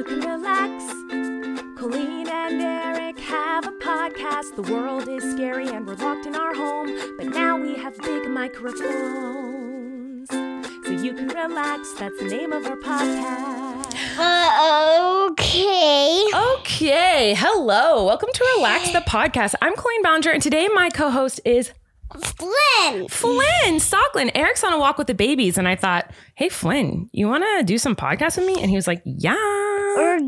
You can relax. Colleen and Erik have a podcast. The world is scary and we're locked in our home, but now we have big microphones. So you can relax. That's the name of our podcast. Uh, okay. Okay, hello. Welcome to Relax the Podcast. I'm Colleen Ballinger, and today my co host is Flynn. Flynn Stocklin. Erik's on a walk with the babies, and I thought, hey, Flynn, you want to do some podcast with me? And he was like, yeah. We're,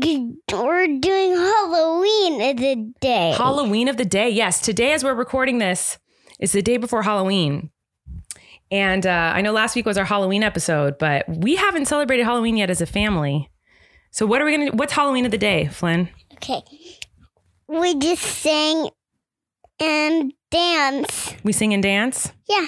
we're doing Halloween of the day. Halloween of the day. Yes, today, as we're recording this, is the day before Halloween. And uh, I know last week was our Halloween episode, but we haven't celebrated Halloween yet as a family. So what are we gonna? What's Halloween of the day, Flynn? okay. We just sing and dance. We sing and dance. Yeah.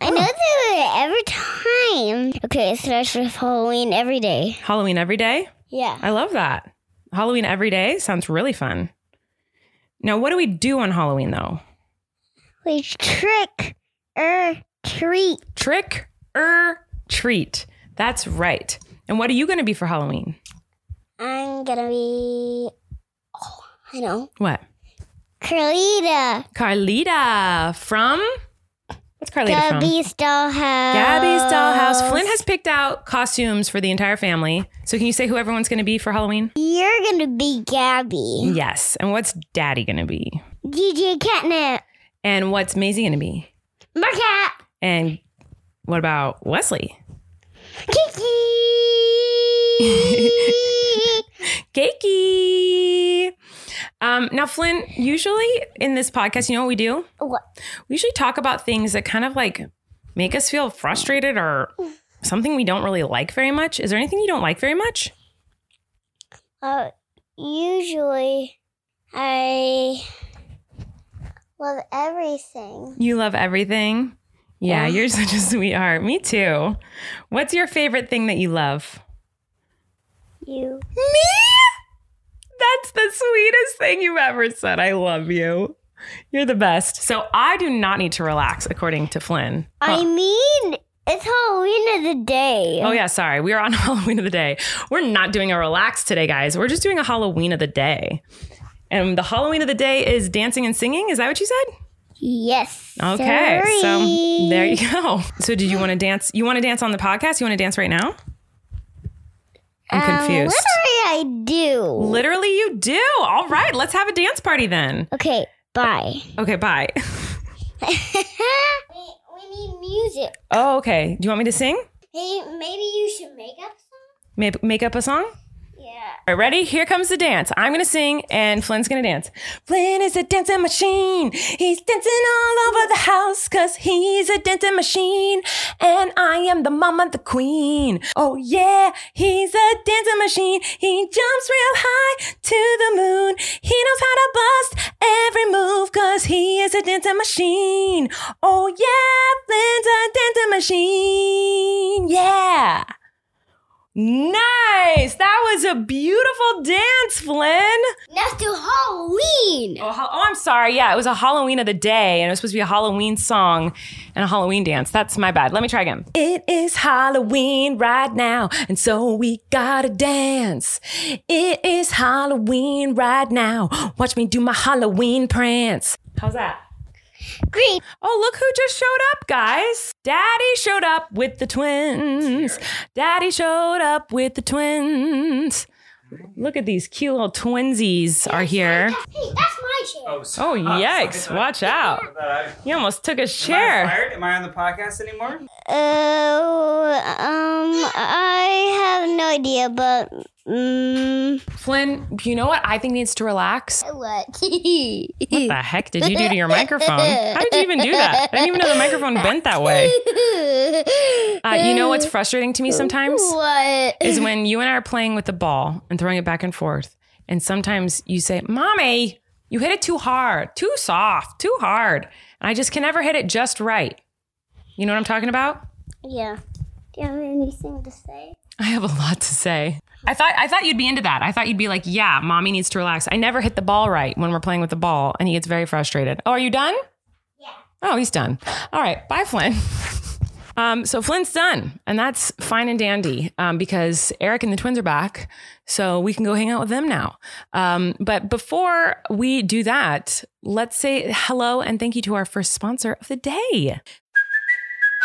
I know that every time. Okay, it starts with Halloween every day. Halloween every day. Yeah. I love that. Halloween every day sounds really fun. Now, what do we do on Halloween though? We trick or treat. Trick or treat. That's right. And what are you going to be for Halloween? I'm gonna be. Oh, I know. What? Carlita. Carlita from. What's Carlita from? Gabby's dollhouse. Gabby's Dollhouse. Flynn has picked out costumes for the entire family. So, can you say who everyone's going to be for Halloween? You're gonna be Gabby. Yes. And what's Daddy going to be? DJ Catnip. And what's Maisie going to be? MerCat. And what about Wesley? Kiki. Cakey. Um, now, Flynn, usually in this podcast, you know what we do? what? We usually talk about things that kind of like make us feel frustrated or something we don't really like very much. Is there anything you don't like very much? Uh, usually, I love everything. You love everything. Yeah, Yeah. you're such a sweetheart. Me too. What's your favorite thing that you love? You. Me? That's the sweetest thing you've ever said. I love you. You're the best. So I do not need to relax, according to Flynn. I mean, it's Halloween of the day. Oh yeah, sorry. We are on Halloween of the day. We're not doing a relax today, guys. We're just doing a Halloween of the day. And the Halloween of the day is dancing and singing. Is that what you said? Yes. Okay. So there you go. So did you want to dance? You want to dance on the podcast? You want to dance right now? I'm Um, confused. literally, I do. Literally, you do. All right, let's have a dance party then. Okay. Bye. Okay, bye. we, we need music. Oh, okay. Do you want me to sing? Hey, maybe you should make up some. Make, make up a song? Yeah. All right, ready? Here comes the dance. I'm going to sing and Flynn's going to dance. Flynn is a dancing machine. He's dancing all over the house because he's a dancing machine. And I am the mama, the queen. Oh, yeah, he's a dancing machine. He jumps real high to the moon. He knows how to bust every move because he is a dancing machine. Oh, yeah, Flynn's a dancing machine. Yeah. Nice. That was a beautiful dance, Flynn. Let's do Halloween. Oh, oh, I'm sorry. Yeah, it was a Halloween of the day, and it was supposed to be a Halloween song and a Halloween dance. That's my bad. Let me try again. It is Halloween right now, and so we gotta dance. It is Halloween right now. Watch me do my Halloween prance. How's that? Great. Oh, look who just showed up, guys. Daddy showed up with the twins. Daddy showed up with the twins. Look at these cute little twinsies are here. Hey, that's my Oh, Oh, yikes. Watch out. You almost took a Am I chair. fired? Am I on the podcast anymore? Oh, um, I have no idea, but um, Flynn, you know what I think needs to relax? what? What the heck did you do to your microphone? How did you even do that? I didn't even know the microphone bent that way. Uh, you know what's frustrating to me sometimes? what? is when you and I are playing with the ball and throwing it back and forth. And sometimes you say, Mommy, you hit it too hard, too soft, too hard. And I just can never hit it just right. You know what I'm talking about? Yeah. Do you have anything to say? I have a lot to say. I thought I thought you'd be into that. I thought you'd be like, yeah, mommy needs to relax. I never hit the ball right when we're playing with the ball, and he gets very frustrated. Oh, are you done? Yeah. Oh, he's done. All right. Bye, Flynn. Um, so Flynn's done, and that's fine and dandy um, because Erik and the twins are back, so we can go hang out with them now. Um, but before we do that, let's say hello and thank you to our first sponsor of the day.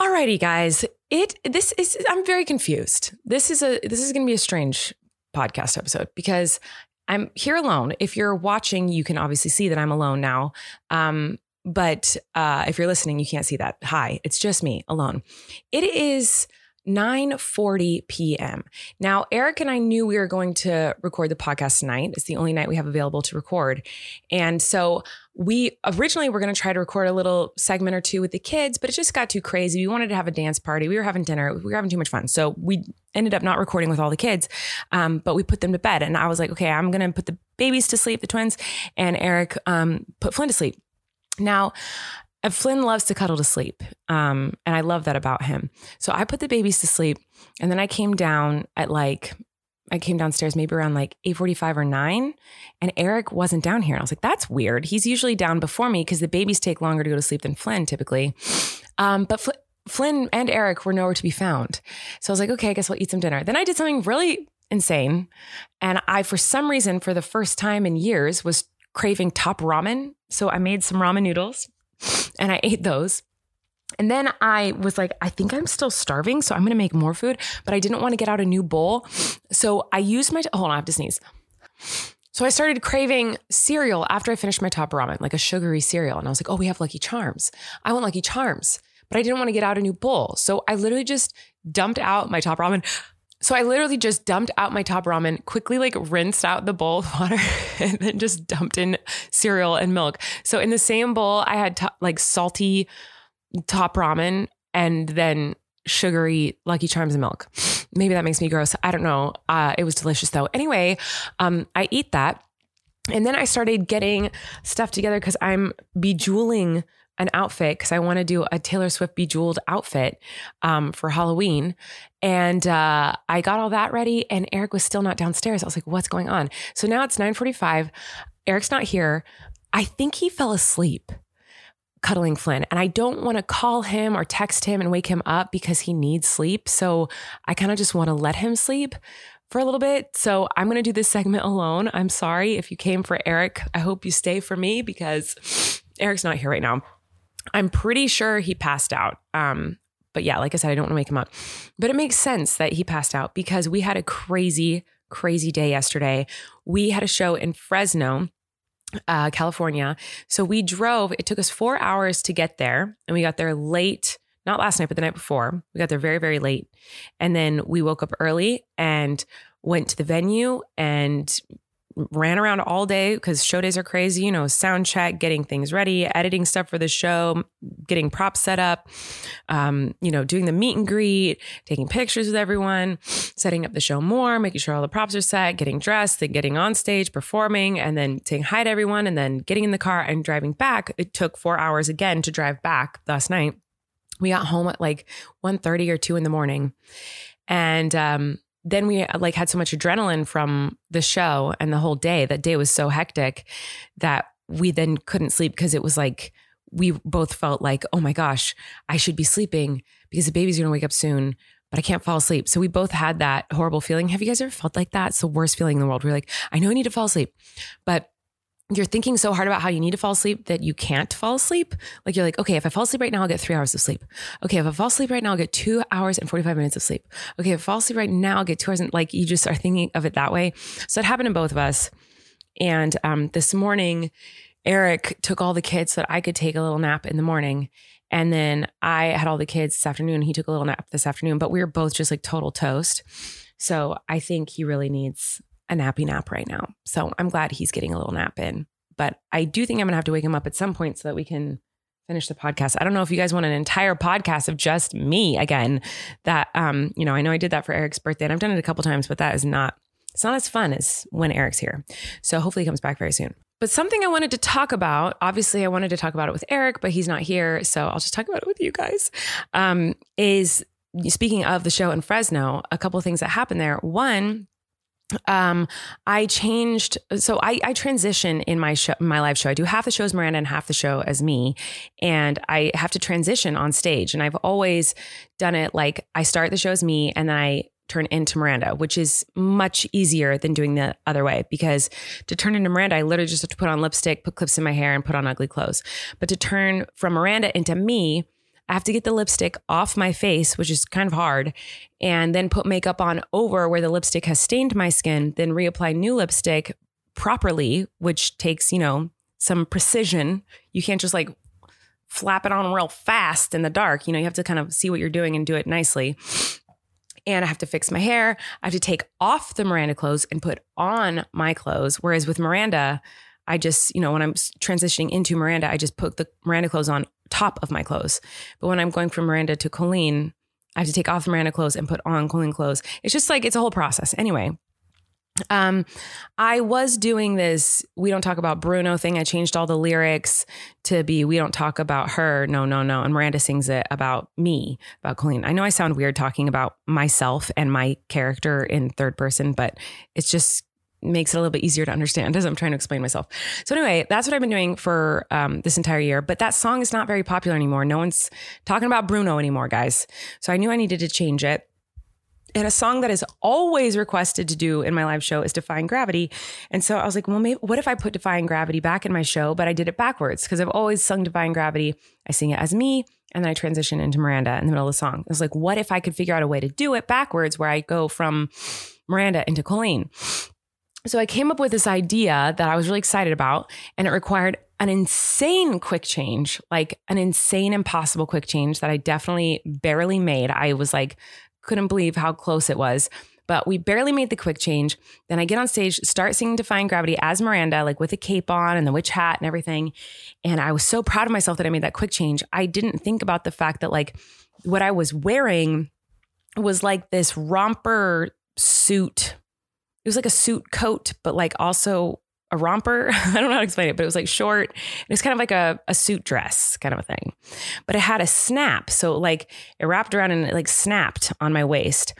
Alrighty, guys. It this is I'm very confused. This is a this is going to be a strange podcast episode because I'm here alone. If you're watching, you can obviously see that I'm alone now. Um, but uh, if you're listening, you can't see that. Hi, it's just me alone. It is 9:40 p.m. Now, Erik and I knew we were going to record the podcast tonight. It's the only night we have available to record. And so we originally were going to try to record a little segment or two with the kids, but it just got too crazy. We wanted to have a dance party. We were having dinner. We were having too much fun. So we ended up not recording with all the kids, um, but we put them to bed. And I was like, okay, I'm going to put the babies to sleep, the twins, and Erik um, put Flynn to sleep. Now, Flynn loves to cuddle to sleep. Um, and I love that about him. So I put the babies to sleep. And then I came down at like, I came downstairs maybe around like 8.45 or 9. And Erik wasn't down here. And I was like, that's weird. He's usually down before me because the babies take longer to go to sleep than Flynn typically. Um, but Fl- Flynn and Erik were nowhere to be found. So I was like, okay, I guess we'll eat some dinner. Then I did something really insane. And I, for some reason, for the first time in years, was craving top ramen. So I made some ramen noodles and I ate those. And then I was like, I think I'm still starving, so I'm gonna make more food, but I didn't want to get out a new bowl. So I used my, hold on, I have to sneeze. So I started craving cereal after I finished my top ramen, like a sugary cereal. And I was like, oh, we have Lucky Charms. I want Lucky Charms, but I didn't want to get out a new bowl. So I literally just dumped out my top ramen. So I literally just dumped out my top ramen, quickly like rinsed out the bowl of water, and then just dumped in cereal and milk. So in the same bowl, I had to- like salty top ramen and then sugary Lucky Charms and milk. Maybe that makes me gross. I don't know. Uh, it was delicious though. Anyway, um, I eat that. And then I started getting stuff together because I'm bejeweling an outfit because I want to do a Taylor Swift bejeweled outfit um, for Halloween. And uh, I got all that ready, and Erik was still not downstairs. I was like, "What's going on?" So now it's 9:45. Erik's not here. I think he fell asleep cuddling Flynn, and I don't want to call him or text him and wake him up because he needs sleep. So I kind of just want to let him sleep for a little bit. So I'm going to do this segment alone. I'm sorry if you came for Erik. I hope you stay for me because Erik's not here right now. I'm pretty sure he passed out. Um, but yeah, like I said, I don't want to wake him up. But it makes sense that he passed out because we had a crazy, crazy day yesterday. We had a show in Fresno, uh, California. So we drove, it took us four hours to get there, and we got there late, not last night, but the night before. We got there very, very late. And then we woke up early and went to the venue and ran around all day because show days are crazy, you know, sound check, getting things ready, editing stuff for the show, getting props set up, um, you know, doing the meet and greet, taking pictures with everyone, setting up the show more, making sure all the props are set, getting dressed, then getting on stage, performing, and then saying hi to everyone, and then getting in the car and driving back. It took four hours again to drive back last night. We got home at like 1.30 or 2 in the morning. And um, then we like had so much adrenaline from the show and the whole day. That day was so hectic that we then couldn't sleep because it was like we both felt like, oh my gosh, I should be sleeping because the baby's gonna wake up soon, but I can't fall asleep. So we both had that horrible feeling. Have you guys ever felt like that? It's the worst feeling in the world. We're like, I know I need to fall asleep, but you're thinking so hard about how you need to fall asleep that you can't fall asleep. Like you're like, okay, if I fall asleep right now, I'll get three hours of sleep. Okay, if I fall asleep right now, I'll get two hours and 45 minutes of sleep. Okay, if I fall asleep right now, I'll get two hours and like you just are thinking of it that way. So it happened to both of us. And um, this morning, Erik took all the kids so that I could take a little nap in the morning. And then I had all the kids this afternoon. He took a little nap this afternoon, but we were both just like total toast. So I think he really needs a nappy nap right now. So I'm glad he's getting a little nap in. But I do think I'm going to have to wake him up at some point so that we can finish the podcast. I don't know if you guys want an entire podcast of just me again. That um, you know, I know I did that for Erik's birthday and I've done it a couple times, but that is not it's not as fun as when Erik's here. So hopefully he comes back very soon. But something I wanted to talk about, obviously, I wanted to talk about it with Erik, but he's not here. So I'll just talk about it with you guys. Um, is speaking of the show in Fresno, a couple things that happened there. One, um i changed so i i transition in my show my live show. I do half the show as miranda and half the show as me. And i have to transition on stage. And i've always done it like i start the show as me and then i turn into miranda which is much easier than doing the other way. Because to turn into miranda i literally just have to put on lipstick put clips in my hair and put on ugly clothes. But to turn from miranda into me I have to get the lipstick off my face, which is kind of hard, and then put makeup on over where the lipstick has stained my skin, then reapply new lipstick properly, which takes, you know, some precision. You can't just like flap it on real fast in the dark. You know, you have to kind of see what you're doing and do it nicely. And I have to fix my hair. I have to take off the Miranda clothes and put on my clothes. Whereas with Miranda, I just, you know, when I'm transitioning into Miranda, I just put the Miranda clothes on top of my clothes. But when I'm going from Miranda to Colleen, I have to take off Miranda clothes and put on Colleen clothes. It's just like it's a whole process. Anyway, um, I was doing this we don't talk about Bruno thing. I changed all the lyrics to be we don't talk about her. No, no, no. And Miranda sings it about me, about Colleen. I know I sound weird talking about myself and my character in third person, but it's just makes it a little bit easier to understand as I'm trying to explain myself. So anyway, that's what I've been doing for um, this entire year. But that song is not very popular anymore. No one's talking about Bruno anymore, guys. So I knew I needed to change it. And a song that is always requested to do in my live show is Defying Gravity. And so I was like, well, maybe what if I put Defying Gravity back in my show, but I did it backwards because I've always sung Defying Gravity. I sing it as me and then I transition into Miranda in the middle of the song. I was like, what if I could figure out a way to do it backwards where I go from Miranda into Colleen? So I came up with this idea that I was really excited about, and it required an insane quick change, like an insane, impossible quick change that I definitely barely made. I was like, couldn't believe how close it was. But we barely made the quick change. Then I get on stage, start singing Defying Gravity as Miranda, like with a cape on and the witch hat and everything. And I was so proud of myself that I made that quick change. I didn't think about the fact that, like, what I was wearing was like this romper suit it was like a suit coat, but like also a romper. I don't know how to explain it, but it was like short. It was kind of like a, a suit dress kind of a thing. But it had a snap. So like it wrapped around and it like snapped on my waist.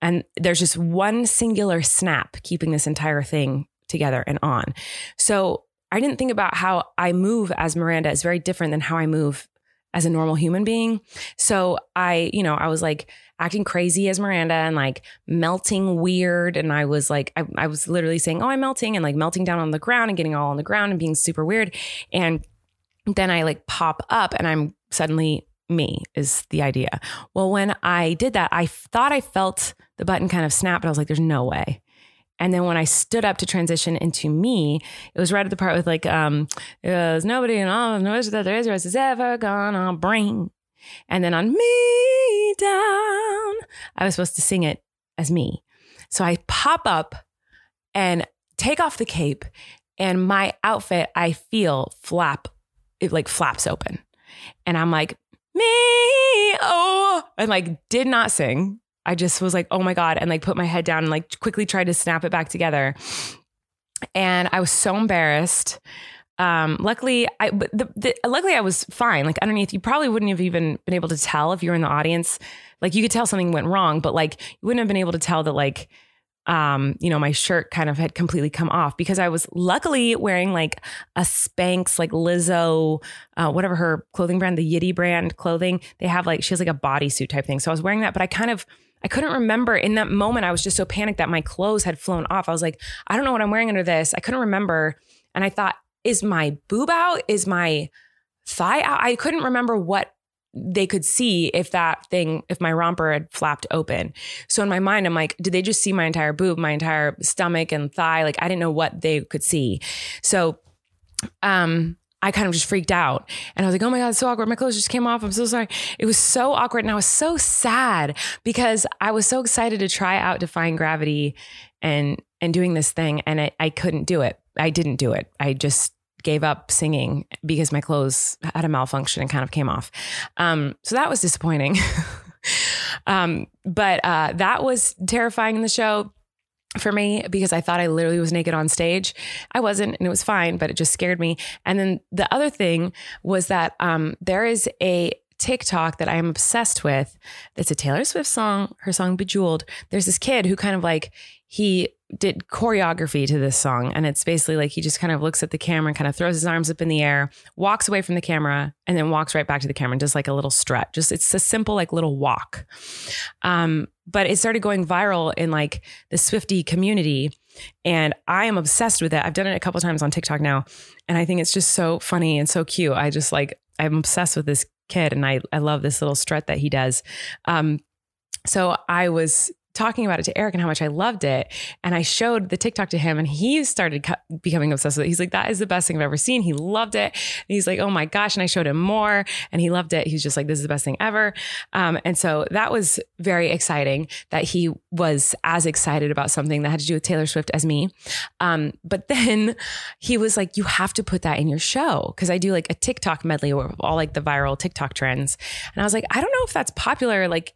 And there's just one singular snap keeping this entire thing together and on. So I didn't think about how I move as Miranda is very different than how I move as a normal human being. So I, you know, I was like acting crazy as Miranda and like melting weird. And I was like, I, I, was literally saying, Oh, I'm melting and like melting down on the ground and getting all on the ground and being super weird. And then I like pop up and I'm suddenly me is the idea. Well, when I did that, I thought I felt the button kind of snap, but I was like, there's no way. And then when I stood up to transition into me, it was right at the part with like, um, there's nobody in all of noise that there is ever gonna bring. And then on me down, I was supposed to sing it as me. So I pop up and take off the cape, and my outfit, I feel flap, it like flaps open. And I'm like, me, oh, and like did not sing. I just was like, oh my God, and like put my head down and like quickly tried to snap it back together. And I was so embarrassed. Um, luckily, I but the, the, luckily I was fine. Like underneath, you probably wouldn't have even been able to tell if you were in the audience. Like you could tell something went wrong, but like you wouldn't have been able to tell that like um, you know, my shirt kind of had completely come off because I was luckily wearing like a Spanx, like Lizzo, uh, whatever her clothing brand, the Yitty brand clothing. They have like, she has like a bodysuit type thing. So I was wearing that, but I kind of, I couldn't remember in that moment. I was just so panicked that my clothes had flown off. I was like, I don't know what I'm wearing under this. I couldn't remember. And I thought, is my boob out? Is my thigh out? I couldn't remember what they could see if that thing, if my romper had flapped open. So in my mind, I'm like, did they just see my entire boob, my entire stomach and thigh? Like I didn't know what they could see. So, um, I kind of just freaked out and I was like, oh my God, it's so awkward. My clothes just came off. I'm so sorry. It was so awkward. And I was so sad because I was so excited to try out Defying Gravity and, and doing this thing. And I, I couldn't do it. I didn't do it. I just gave up singing because my clothes had a malfunction and kind of came off. Um, so that was disappointing. um, but uh, that was terrifying in the show for me because I thought I literally was naked on stage. I wasn't, and it was fine, but it just scared me. And then the other thing was that um, there is a TikTok that I am obsessed with. It's a Taylor Swift song, her song Bejeweled. There's this kid who kind of like he did choreography to this song. And it's basically like he just kind of looks at the camera and kind of throws his arms up in the air, walks away from the camera, and then walks right back to the camera and does like a little strut. Just it's a simple, like little walk. Um, but it started going viral in like the Swifty community. And I am obsessed with it. I've done it a couple times on TikTok now. And I think it's just so funny and so cute. I just like, I'm obsessed with this kid and I, I love this little strut that he does. Um, so I was talking about it to Erik and how much I loved it. And I showed the TikTok to him and he started cu- becoming obsessed with it. He's like, that is the best thing I've ever seen. He loved it. And he's like, oh my gosh. And I showed him more and he loved it. He's just like, this is the best thing ever. Um, and so that was very exciting that he was as excited about something that had to do with Taylor Swift as me. Um, but then he was like, you have to put that in your show. Cause I do like a TikTok medley of all like the viral TikTok trends. And I was like, I don't know if that's popular. Like,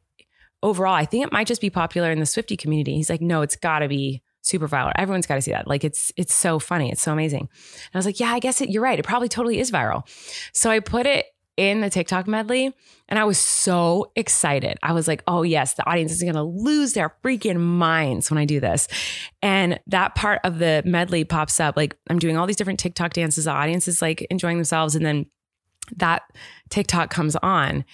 overall, I think it might just be popular in the Swifty community. He's like, no, it's got to be super viral. Everyone's got to see that. Like it's it's so funny. It's so amazing. And I was like, yeah, I guess it, you're right. It probably totally is viral. So I put it in the TikTok medley and I was so excited. I was like, oh yes, the audience is going to lose their freaking minds when I do this. And that part of the medley pops up like I'm doing all these different TikTok dances. The audience is like enjoying themselves and then that TikTok comes on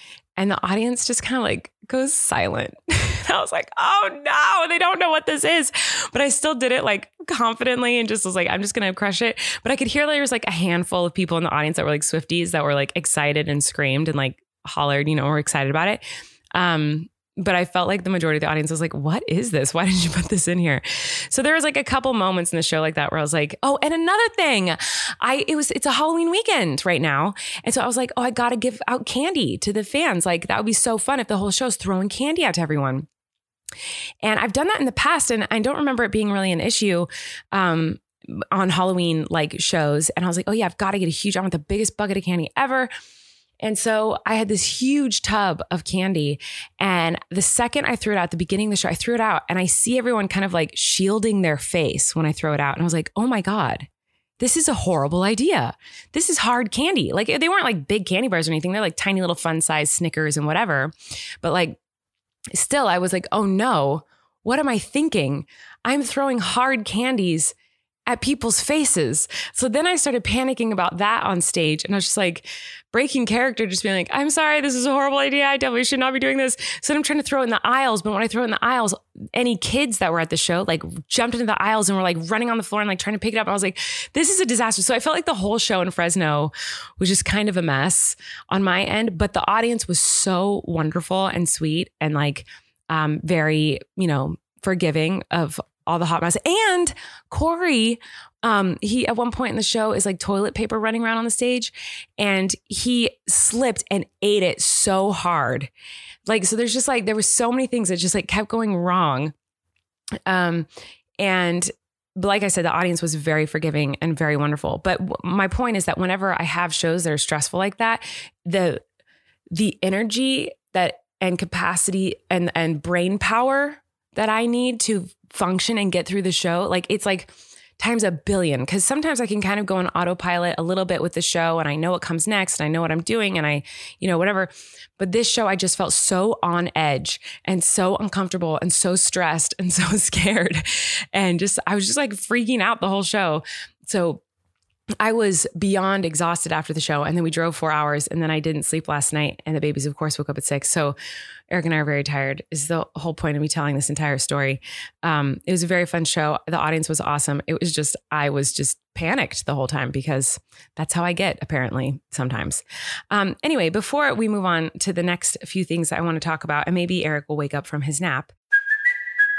and the audience just kind of like goes silent. I was like, oh no, they don't know what this is. But I still did it like confidently and just was like, I'm just gonna crush it. But I could hear there was like a handful of people in the audience that were like Swifties that were like excited and screamed and like hollered, you know, were excited about it. Um, but I felt like the majority of the audience was like, what is this? Why did you put this in here? So there was like a couple moments in the show like that where I was like, oh, and another thing, I, it was, it's a Halloween weekend right now. And so I was like, oh, I got to give out candy to the fans. Like that would be so fun if the whole show's throwing candy out to everyone. And I've done that in the past and I don't remember it being really an issue. Um, on Halloween like shows. And I was like, oh yeah, I've got to get a huge, I want the biggest bucket of candy ever. And so I had this huge tub of candy. And the second I threw it out the beginning of the show, I threw it out and I see everyone kind of like shielding their face when I throw it out. And I was like, oh my God, this is a horrible idea. This is hard candy. Like they weren't like big candy bars or anything. They're like tiny little fun size Snickers and whatever. But like still, I was like, oh no, what am I thinking? I'm throwing hard candies at people's faces. So then I started panicking about that on stage. And I was just like breaking character, just being like, I'm sorry, this is a horrible idea. I definitely should not be doing this. So I'm trying to throw it in the aisles. But when I throw it in the aisles, any kids that were at the show like jumped into the aisles and were like running on the floor and like trying to pick it up. I was like, this is a disaster. So I felt like the whole show in Fresno was just kind of a mess on my end. But the audience was so wonderful and sweet and like um, very, you know, forgiving of all the hot mess. And Corey, um, he at one point in the show is like toilet paper running around on the stage, and he slipped and ate it so hard. Like, so there's just like there were so many things that just like kept going wrong. Um, and like I said, the audience was very forgiving and very wonderful. But w- my point is that whenever I have shows that are stressful like that, the the energy that and capacity and and brain power that I need to function and get through the show. Like it's like times a billion because sometimes I can kind of go on autopilot a little bit with the show and I know what comes next and I know what I'm doing and I, you know, whatever. But this show, I just felt so on edge and so uncomfortable and so stressed and so scared. And just, I was just like freaking out the whole show. So I was beyond exhausted after the show. And then we drove four hours and then I didn't sleep last night. And the babies, of course, woke up at six. So Erik and I are very tired, is the whole point of me telling this entire story. Um, it was a very fun show. The audience was awesome. It was just, I was just panicked the whole time because that's how I get, apparently, sometimes. Um, anyway, before we move on to the next few things I want to talk about, and maybe Erik will wake up from his nap.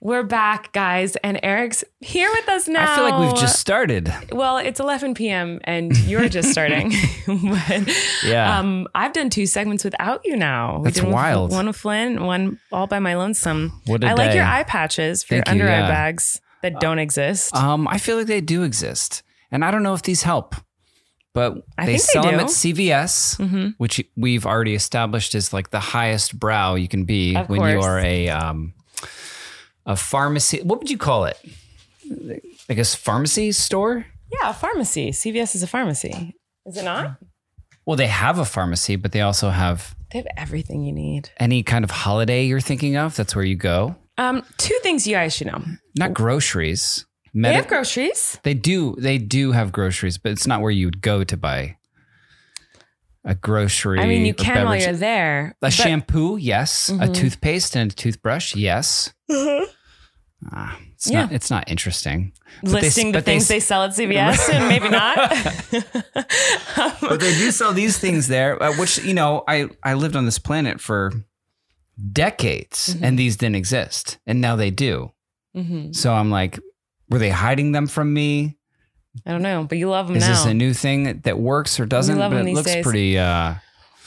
We're back, guys, and Erik's here with us now. I feel like we've just started. Well, it's 11 p.m. and you're just starting. but, Yeah. Um, I've done two segments without you now. We That's did one with- wild. One with Flynn, one all by my lonesome. What a I like your eye patches for Thank your you, under eye bags that don't exist. Um, I feel like they do exist, and I don't know if these help, but I they think they sell them at CVS, Mhm. which we've already established is like the highest brow you can be Of when you are a um, a pharmacy. What would you call it? I guess pharmacy store. yeah, a pharmacy. CVS is a pharmacy. Is it not? Well, they have a pharmacy, but they also have They have everything you need. any kind of holiday you're thinking of. That's where you go. Um, two things you guys should know. Not groceries. They have groceries. They do. They do have groceries, but it's not where you would go to buy a grocery. I mean, you can while beverage. you're there. A shampoo, yes. A Mhm. toothpaste and a toothbrush, yes. Ah, it's not. It's not interesting. But they- listing the but they things s- they, sell at CVS and maybe not. But they do sell these things there, uh, which you know, I I lived on this planet for decades, Mm-hmm. and these didn't exist, and now they do. Mhm. So I'm like, were they hiding them from me? I don't know, but you love them now. Is now. this a new thing that works or doesn't? but it looks days. pretty. uh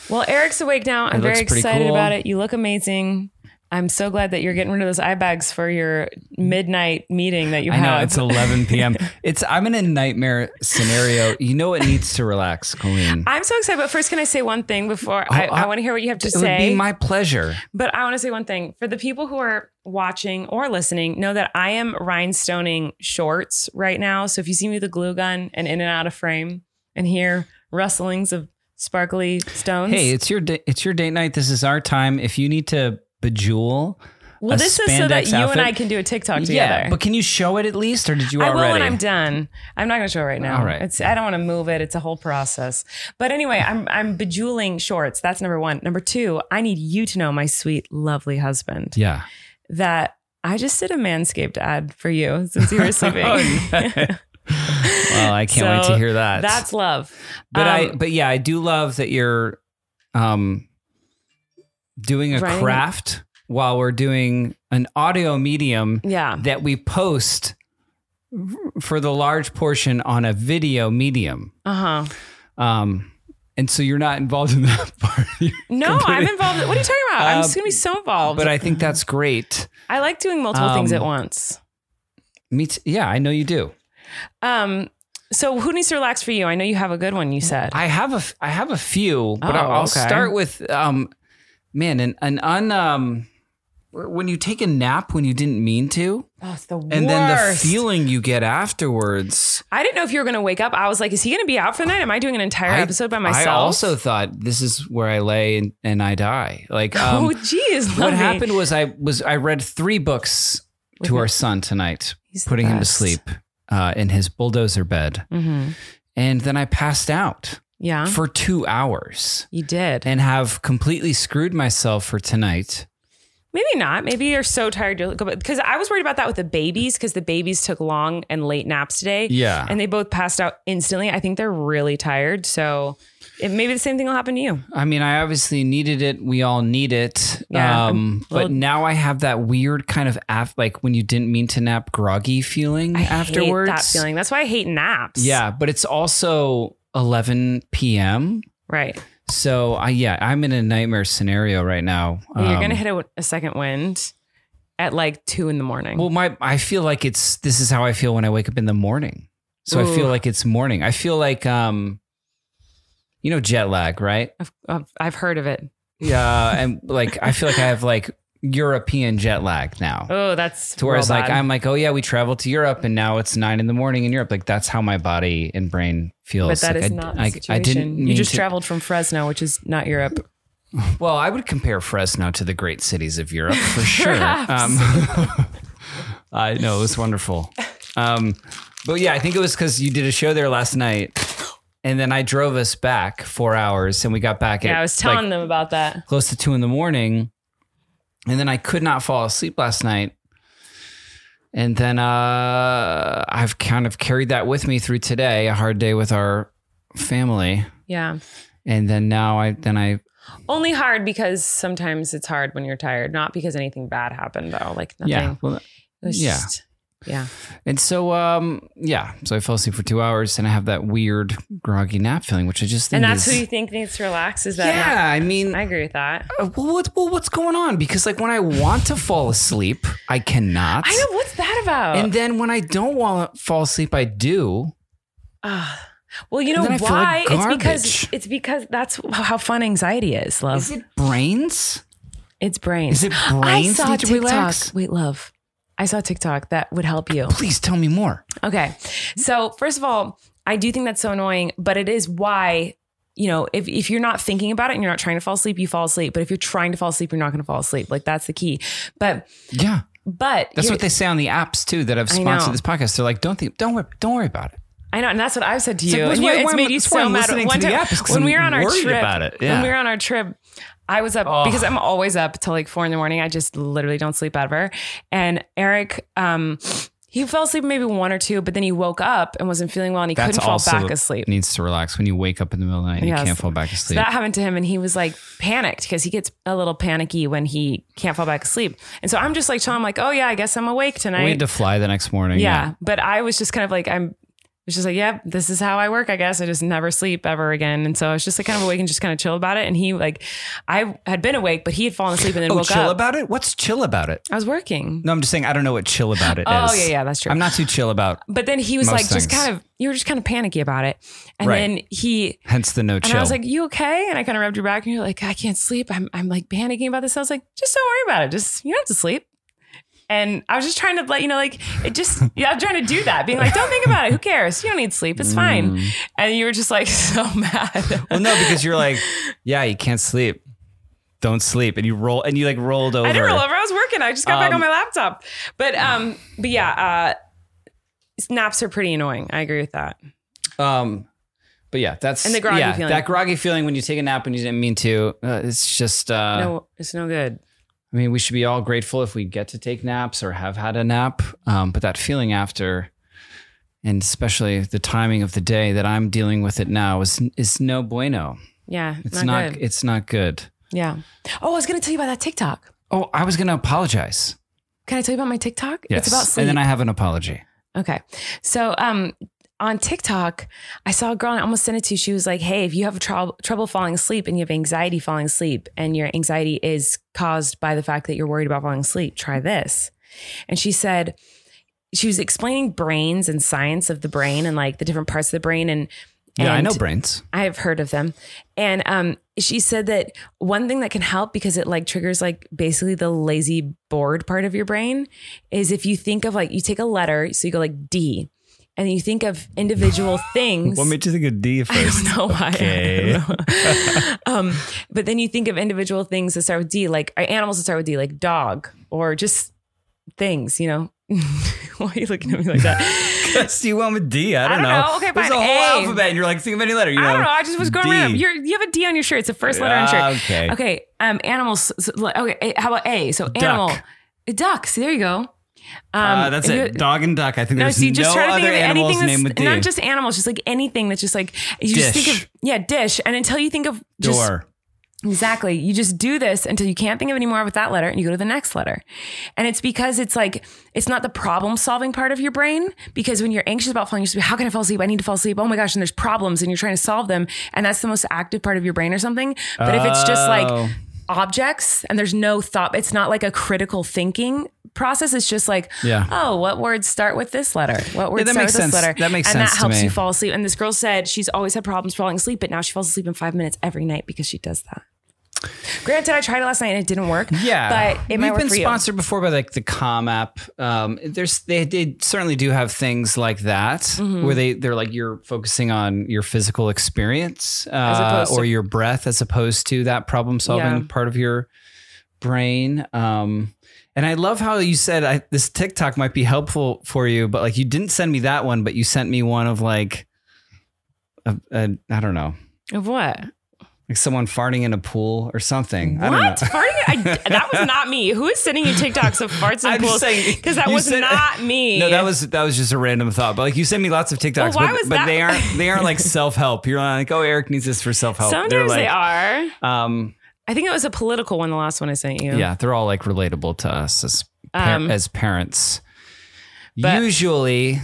Well, Erik's awake now. I'm very excited cool. about it. You look amazing. I'm so glad that you're getting rid of those eye bags for your midnight meeting that you I have. I know it's 11 p.m. it's I'm in a nightmare scenario. You know it needs to relax, Colleen? I'm so excited. But first, can I say one thing before I, Oh, I, I- want to hear what you have to it say? It would be my pleasure. But I want to say one thing for the people who are watching or listening, know that I am rhinestoning shorts right now. So if you see me with a glue gun and in and out of frame and hear rustlings of sparkly stones, Hey, it's your da- it's your date night. This is our time. If you need to bejewel, well, this is so that you outfit- and I can do a TikTok together. yeah, but can you show it at least, or did you I already? will when I'm done. I'm not going to show it right now. All right. It's I don't want to move it. It's a whole process. But anyway, I'm I'm bejeweling shorts. That's number one. Number two, I need you to know, my sweet, lovely husband, Yeah. that I just did a Manscaped ad for you since you were sleeping. Well, I can't wait to hear that. That's love. But I Um, but yeah, I do love that you're um doing a Writing- craft while we're doing an audio medium yeah. that we post for the large portion on a video medium. Uh huh. Um and so you're not involved in that part. No, I'm involved. What are you talking about? I'm Uh, just gonna be so involved. But I think that's great. I like doing multiple things Um, at once. Me t- yeah, I know you do. Um. So who needs to relax for you? I know you have a good one. You said. I have a I have a few, but Oh, I'll, I'll okay. start with um man, an an un um when you take a nap when you didn't mean to, oh, it's the worst. and then the feeling you get afterwards. I didn't know if you were going to wake up. I was like, is he going to be out for the night? Am I doing an entire I- episode by myself? I also thought this is where I lay and, and I die. Like um, oh, geez. what happened was I was I read three books to With our son tonight, He's putting him to sleep uh, in his bulldozer bed, Mhm. and then I passed out Yeah, for two hours you did. and have completely screwed myself for tonight. Maybe not. Maybe you're so tired to go. Because I was worried about that with the babies because the babies took long and late naps today. Yeah. and they both passed out instantly. I think they're really tired. So it, maybe the same thing will happen to you. I mean, I obviously needed it. We all need it. Yeah. Um, Well- but now I have that weird kind of af- like when you didn't mean to nap groggy feeling I afterwards. hate that feeling. That's why I hate naps. Yeah, but it's also 11 p.m. Right. So I yeah, I'm in a nightmare scenario right now. You're Um, gonna hit a, a second wind at like two in the morning. Well, my I feel like it's this is how I feel when I wake up in the morning. So I feel like it's morning. I feel like um you know jet lag, right? I've, I've heard of it. Yeah, and like I feel like I have like European jet lag now. Oh, that's To where it's like bad. I'm like, oh yeah, we traveled to Europe and now it's nine in the morning in Europe. Like that's how my body and brain feels. But that Like, is I, not the I, situation. I didn't you just to- traveled from Fresno, which is not Europe. Well, I would compare Fresno to the great cities of Europe for sure. Um, I know it was wonderful. Um, but yeah, I think it was because you did a show there last night, and then I drove us back four hours, and we got back Yeah, at I was telling like, them about that. close to two in the morning, and then I could not fall asleep last night. And then uh, I've kind of carried that with me through today, a hard day with our family. Yeah. And then now I then I Only hard because sometimes it's hard when you're tired, not because anything bad happened though. Like nothing. yeah well, It was yeah. just yeah. And so, um, yeah, so I fell asleep for two hours, and I have that weird groggy nap feeling, which I just think And that's is, who you think needs to relax? Is that yeah. I mean, I agree with that. uh, well, what, well, what's going on? Because like when I want to fall asleep, I cannot. I know what's that about? And then when I don't want to fall asleep, I do. Ah. well, you know then I feel why? like it's because it's because that's how fun anxiety is, love. Is it brains? it's brains. Is it brains I saw need to TikTok. Wait, love. I saw TikTok that would help you. Please tell me more. Okay. So, first of all, I do think that's so annoying, but it is why, you know, if, if you're not thinking about it and you're not trying to fall asleep, you fall asleep. But if you're trying to fall asleep, you're not going to fall asleep. Like that's the key. But, Yeah, but that's what they say on the apps too that have sponsored this podcast. They're like, don't think, don't worry, don't worry about it. I know, and that's what I've said to It's you. why- you- it's why- made you so mad. One time, app is 'cause when we were on our trip, about it. when we were on our trip, I was up Oh. because I'm always up till like four in the morning. I just literally don't sleep ever. And Erik, um, he fell asleep maybe one or two, but then he woke up and wasn't feeling well, and he That's couldn't fall back asleep. needs to relax when you wake up in the middle of the night and Yes. you can't fall back So asleep. that happened to him, and he was like panicked because he gets a little panicky when he can't fall back asleep. And so I'm just like telling him like, "Oh yeah, I guess I'm awake tonight." we had to fly the next morning. yeah. but I was just kind of like, I'm. It's just like, yeah, this is how I work. I guess I just never sleep ever again, and so I was just like kind of awake and just kind of chill about it. And he like, I had been awake, but he had fallen asleep and then Oh, woke chill up. about it? What's chill about it? I was working, No, I'm just saying I don't know what chill about it Oh, yeah, yeah, that's true. I'm not too chill about. but then he was like, just kind of, you were just kind of panicky about it, and Right. then he Hence the no And chill. I was like, "You okay?" And I kind of rubbed your back, and you're like, "I can't sleep. I'm I'm like panicking about this." I was like, "Just don't worry about it. Just you don't have to sleep." And I was just trying to let you know, like it just yeah, I'm trying to do that, being like, "Don't think about it. Who cares? You don't need sleep. It's fine." And you were just like so mad. Mm. well, no, because you're like, yeah, you can't sleep. Don't sleep, and you roll, and you like rolled over. I didn't roll over. I was working. I just got back Um, on my laptop. But um, but yeah, uh, naps are pretty annoying. I agree with that. Um, but yeah, that's And the groggy yeah, feeling. That groggy feeling when you take a nap and you didn't mean to. Uh, it's just. Uh, no, it's no good. I mean, we should be all grateful if we get to take naps or have had a nap. Um, but that feeling after, and especially the timing of the day that I'm dealing with it now, is is no bueno. Yeah, It's not. good. it's not good. yeah. Oh, I was gonna tell you about that TikTok. Oh, I was gonna apologize. Can I tell you about my TikTok? Yes, It's about sleep. and then I have an apology. Okay. So um on TikTok, I saw a girl and I almost sent it to you. She was like, Hey, if you have trou- trouble falling asleep and you have anxiety falling asleep, and your anxiety is caused by the fact that you're worried about falling asleep, try this. And she said, she was explaining brains and science of the brain and like the different parts of the brain. And, Yeah, I know brains. I have heard of them. And um, she said that one thing that can help because it like triggers like basically the lazy bored part of your brain is if you think of like you take a letter, so you go like D, and you think of individual things. What made you think of D I don't know why. I don't know. um, but then you think of individual things that start with D, like uh, animals that start with D, like dog, or just things, you know. Why are you looking at me like that? Yes, you went with D. I don't, don't know. Okay, There's fine. a whole A. alphabet, and you're like, think of any letter. You know, I don't know. I just was going D. around. You're, you have a D on your shirt. It's the first letter on your Ah, shirt. okay. Okay. Um, animals. so- Okay. How about A? So animal. A duck. See, there you go. Uh, that's it. Dog and duck. I think No, there's see, just no try to think other of animals anything named that's with D. not just animals, just like anything that's just like you just think Dish. of yeah, dish. And until you think of just Door. Exactly. You just do this until you can't think of any more with that letter and you go to the next letter. And it's because it's like, it's not the problem solving part of your brain. Because when you're anxious about falling asleep, how can I fall asleep? I need to fall asleep. Oh my gosh. And there's problems and you're trying to solve them. And that's the most active part of your brain or something. But if it's just Oh. like objects and there's no thought, it's not like a critical thinking process. is just like, Yeah. oh, what words start with this letter? What words that start with this letter? That makes and sense And that helps you fall asleep. And this girl said she's always had problems falling asleep, but now she falls asleep in five minutes every night because she does that. Granted, I tried it last night and it didn't work. Yeah, but it might we've work been for you. sponsored before by like the Calm app. Um, there's they, they certainly do have things like that Mm-hmm. where they they're like you're focusing on your physical experience uh, or to- your breath as opposed to that problem solving Yeah. part of your brain. Um, and I love how you said I, this TikTok might be helpful for you, but like you didn't send me that one, but you sent me one of like a, a I don't know. Of what? Like someone farting in a pool or something. I don't know. What? Farting? I, that was not me. Who is sending you TikToks of farts and I'm pools? Because that was not me. No, that was that was just a random thought. But like you send me lots of TikToks, Well, but, but they aren't they aren't like self help. You're like, oh, Erik needs this for self help. Sometimes they are. Um, I think it was a political one, the last one I sent you. yeah, they're all like relatable to us as par- Um, as parents. but- Usually,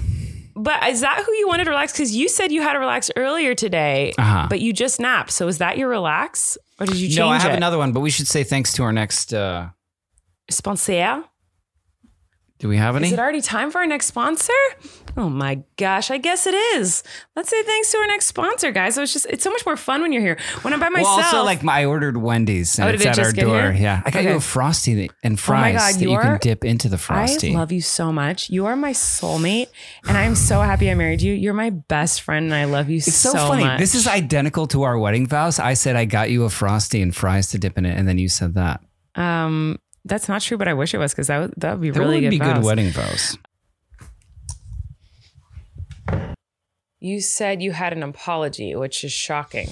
But is that who you wanted to relax? Because you said you had to relax earlier today, Uh-huh. but you just napped. So is that your relax? Or did you change no, I have it? another one, but we should say thanks to our next. uh Sponsor? Do we have any? Is it already time for our next sponsor? Oh my gosh, I guess it is. Let's say thanks to our next sponsor, guys. So it's just it's so much more fun when you're here. When I'm by myself. well, also like my, I ordered Wendy's and Oh, it's at our door. here? Yeah, I got you a frosty and Oh fries my God, that you you're- can dip into the frosty. I love you so much. You are my soulmate, and I'm so happy I married you. You're my best friend, and I love you so. It's so, funny. much. This is identical to our wedding vows. I said I got you a frosty and fries to dip in it, and then you said that. um, that's not true, but I wish it was because that would that would be That really would good. be good wedding vows. You said you had an apology, which is shocking,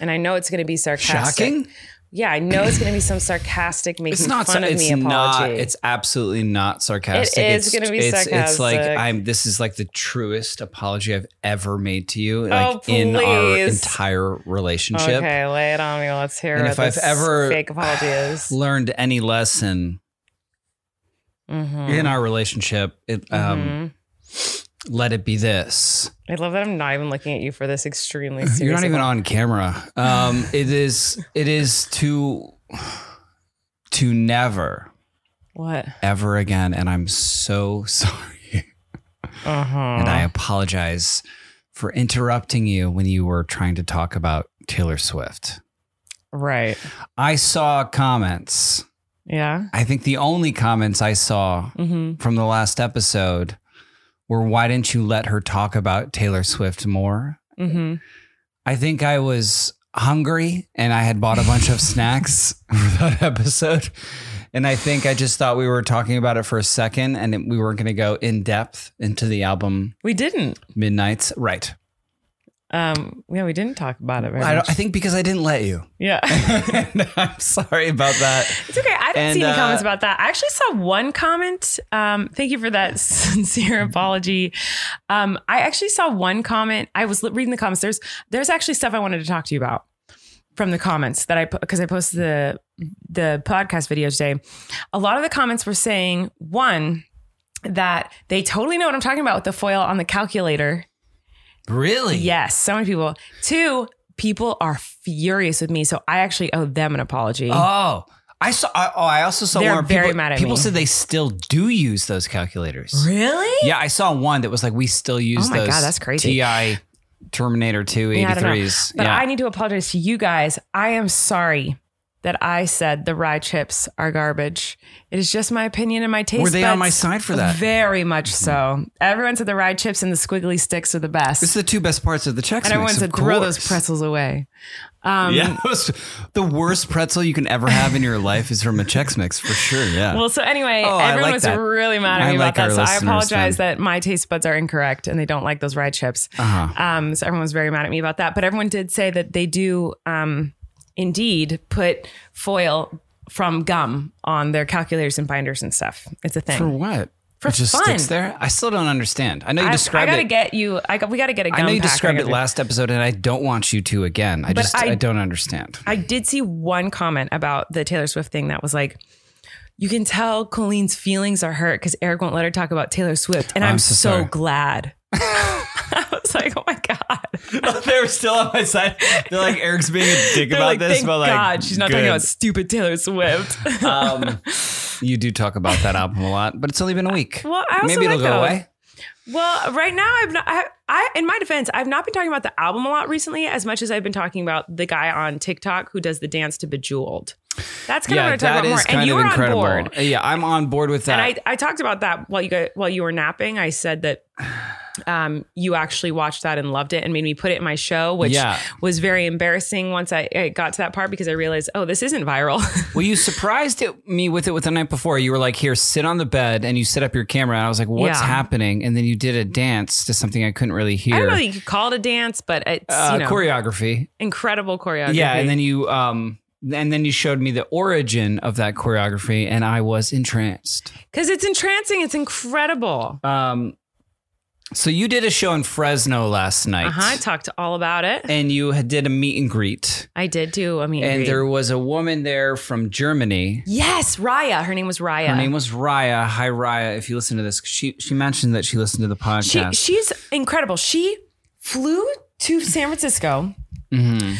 and I know it's going to be sarcastic. Shocking? Yeah, I know it's going to be some sarcastic making It's not. fun of It's me not. apology. It's absolutely not sarcastic. It is gonna be it's, It's like. I'm. This is like the truest apology I've ever made to you, like Oh, in our entire relationship. okay, lay it on me. Let's hear And if I've ever fake apology is. Learned any lesson Mhm. in our relationship, it, um, Mm-hmm. Let it be this. I love that I'm not even looking at you for this extremely serious. You're not even on camera. Um, it is. It is to to never What? ever again, and I'm so sorry. Uh-huh. And I apologize for interrupting you when you were trying to talk about Taylor Swift. Right. I saw comments. Yeah. I think the only comments I saw Mm-hmm. from the last episode were why didn't you let her talk about Taylor Swift more? Mm-hmm. I think I was hungry and I had bought a bunch of snacks for that episode. And I think I just thought we were talking about it for a second and we weren't going to go in depth into the album We didn't. Midnights. Right. Um. Yeah, we didn't talk about it I. I think because I didn't let you. yeah. I'm sorry about that. It's okay. I didn't And, see any uh, comments about that. I actually saw one comment. Um, thank you for that sincere apology. Um, I actually saw one comment. I was reading the comments. There's there's actually stuff I wanted to talk to you about from the comments that I put because I posted the the podcast video today. A lot of the comments were saying one that they totally know what I'm talking about with the foil on the calculator. Really? Yes, so many people. Two, people are furious with me, so I actually owe them an apology. Oh, I saw. I, oh, I also saw They're one where very people, mad at people me. said they still do use those calculators. really? Yeah, I saw one that was like, we still use Oh my those. God, that's crazy. TI Terminator 2 Yeah, I don't know. 83s. But yeah. I need to apologize to you guys. I am sorry that I said the rye chips are garbage. It is just my opinion and my taste. Were they on my side for that? Very much so. Everyone said the rye chips and the squiggly sticks are the best. Is the two best parts of the Chex and everyone Mix, said throw those pretzels away. Um, yeah, the worst pretzel you can ever have in your life is from a Chex Mix for sure. Yeah. Well, so anyway, Oh, everyone like was that. really mad at I me like about that. So I apologize then. that my taste buds are incorrect and they don't like those rye chips. Uh-huh. Um, so everyone was very mad at me about that. But everyone did say that they do um, indeed put foil from gum on their calculators and binders and stuff. It's a thing. For what? for It just fun. sticks there. I still don't understand. I know you I, I described gotta it. get you. I got, we got to get a gum I know you described it last episode, and I don't want you to again. I But just I, I- don't understand. I did see one comment about the Taylor Swift thing that was like, you can tell Colleen's feelings are hurt because Erik won't let her talk about Taylor Swift. And Oh, I'm, I'm so so, glad. I was like, oh my God. they were still on my side. They're like Erik's being a dick They're about like, this, thank but like, God she's not talking about stupid Taylor Swift. um, you do talk about that album a lot, but it's only been a week. Well, I also maybe it'll like go those. away. Well, right now I've not. I, I, in my defense, I've not been talking about the album a lot recently, as much as I've been talking about the guy on TikTok who does the dance to Bejeweled. That's kind of what I talk about more. And you were incredible. on board. Yeah, I'm on board with that. And I, I talked about that while you got, while you were napping. I said that um, you actually watched that and loved it and made me put it in my show, which Yeah. was very embarrassing once I, I got to that part because I realized, oh, this isn't viral. well, you surprised it, me with it with the night before. You were like, "Here, sit on the bed," and you set up your camera. And I was like, "What's Yeah. happening?" And then you did a dance to something I couldn't really hear. I don't know that you could call it a dance, but it's uh, you know, choreography. incredible choreography. Yeah, and then you um and then you showed me the origin of that choreography, and I was entranced. because it's entrancing, it's incredible. Um, so you did a show in Fresno last night, Uh huh. I talked all about it. and you did a meet and greet, I did do a meet and, and greet. there was a woman there from Germany. yes, Raya. Her name was Raya. Her name was Raya. Hi, Raya. If you listen to this, she she mentioned that she listened to the she, podcast. she's incredible. She flew to San Francisco Mhm.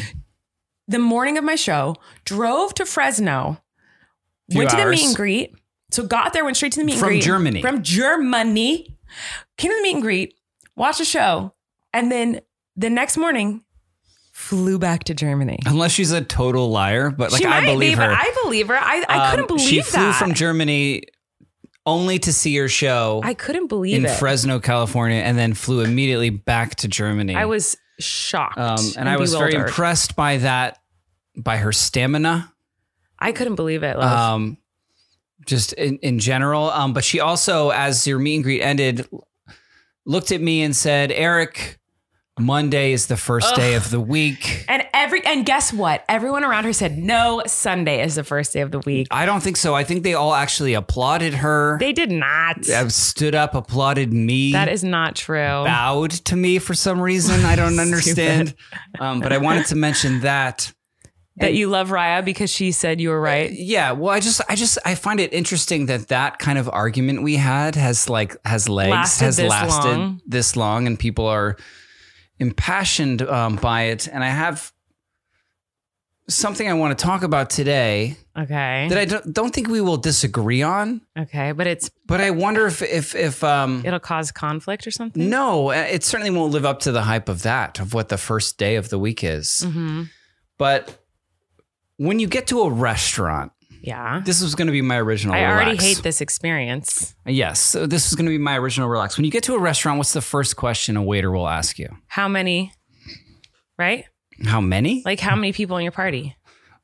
the morning of my show, drove to Fresno, went to the meet and greet. So got there, went straight to the meet From and greet. Germany. From Germany. Came to the meet and greet, watched a show, and then the next morning flew back to Germany. Unless she's a total liar, but like she I believe be, her. I believe her. I, I Um, couldn't believe she flew that. from Germany only to see your show. I couldn't believe in it. Fresno, California, and then flew immediately back to Germany. I was shocked. um, and I was very impressed by that, by her stamina, I couldn't believe it. Um, just in, in general. Um, but she also, as your meet and greet ended, looked at me and said, "Erik, Monday is the first day of the week." and every and guess what? Everyone around her said no. Sunday is the first day of the week. I don't think so. I think they all actually applauded her. They did not. uh, stood up, applauded me. That is not true. bowed to me for some reason. I don't understand. Um, but I wanted to mention that. That you love Raya because she said you were right. Yeah, well, I just, I just, I find it interesting that that kind of argument we had has like has legs, Lasted has this lasted long. this long, and people are impassioned um, by it. And I have something I want to talk about today Okay. that I don't, don't think we will disagree on. okay, but it's But I wonder if, if, if, um, it'll cause conflict or something. no, uh, it certainly won't live up to the hype of that of what the first day of the week is. Mm-hmm. But when you get to a restaurant, Yeah. this was going to be my original. I already relax. hate this experience. Yes, so this is going to be my original relax. When you get to a restaurant, what's the first question a waiter will ask you? How many? Right? How many? Like how many people in your party?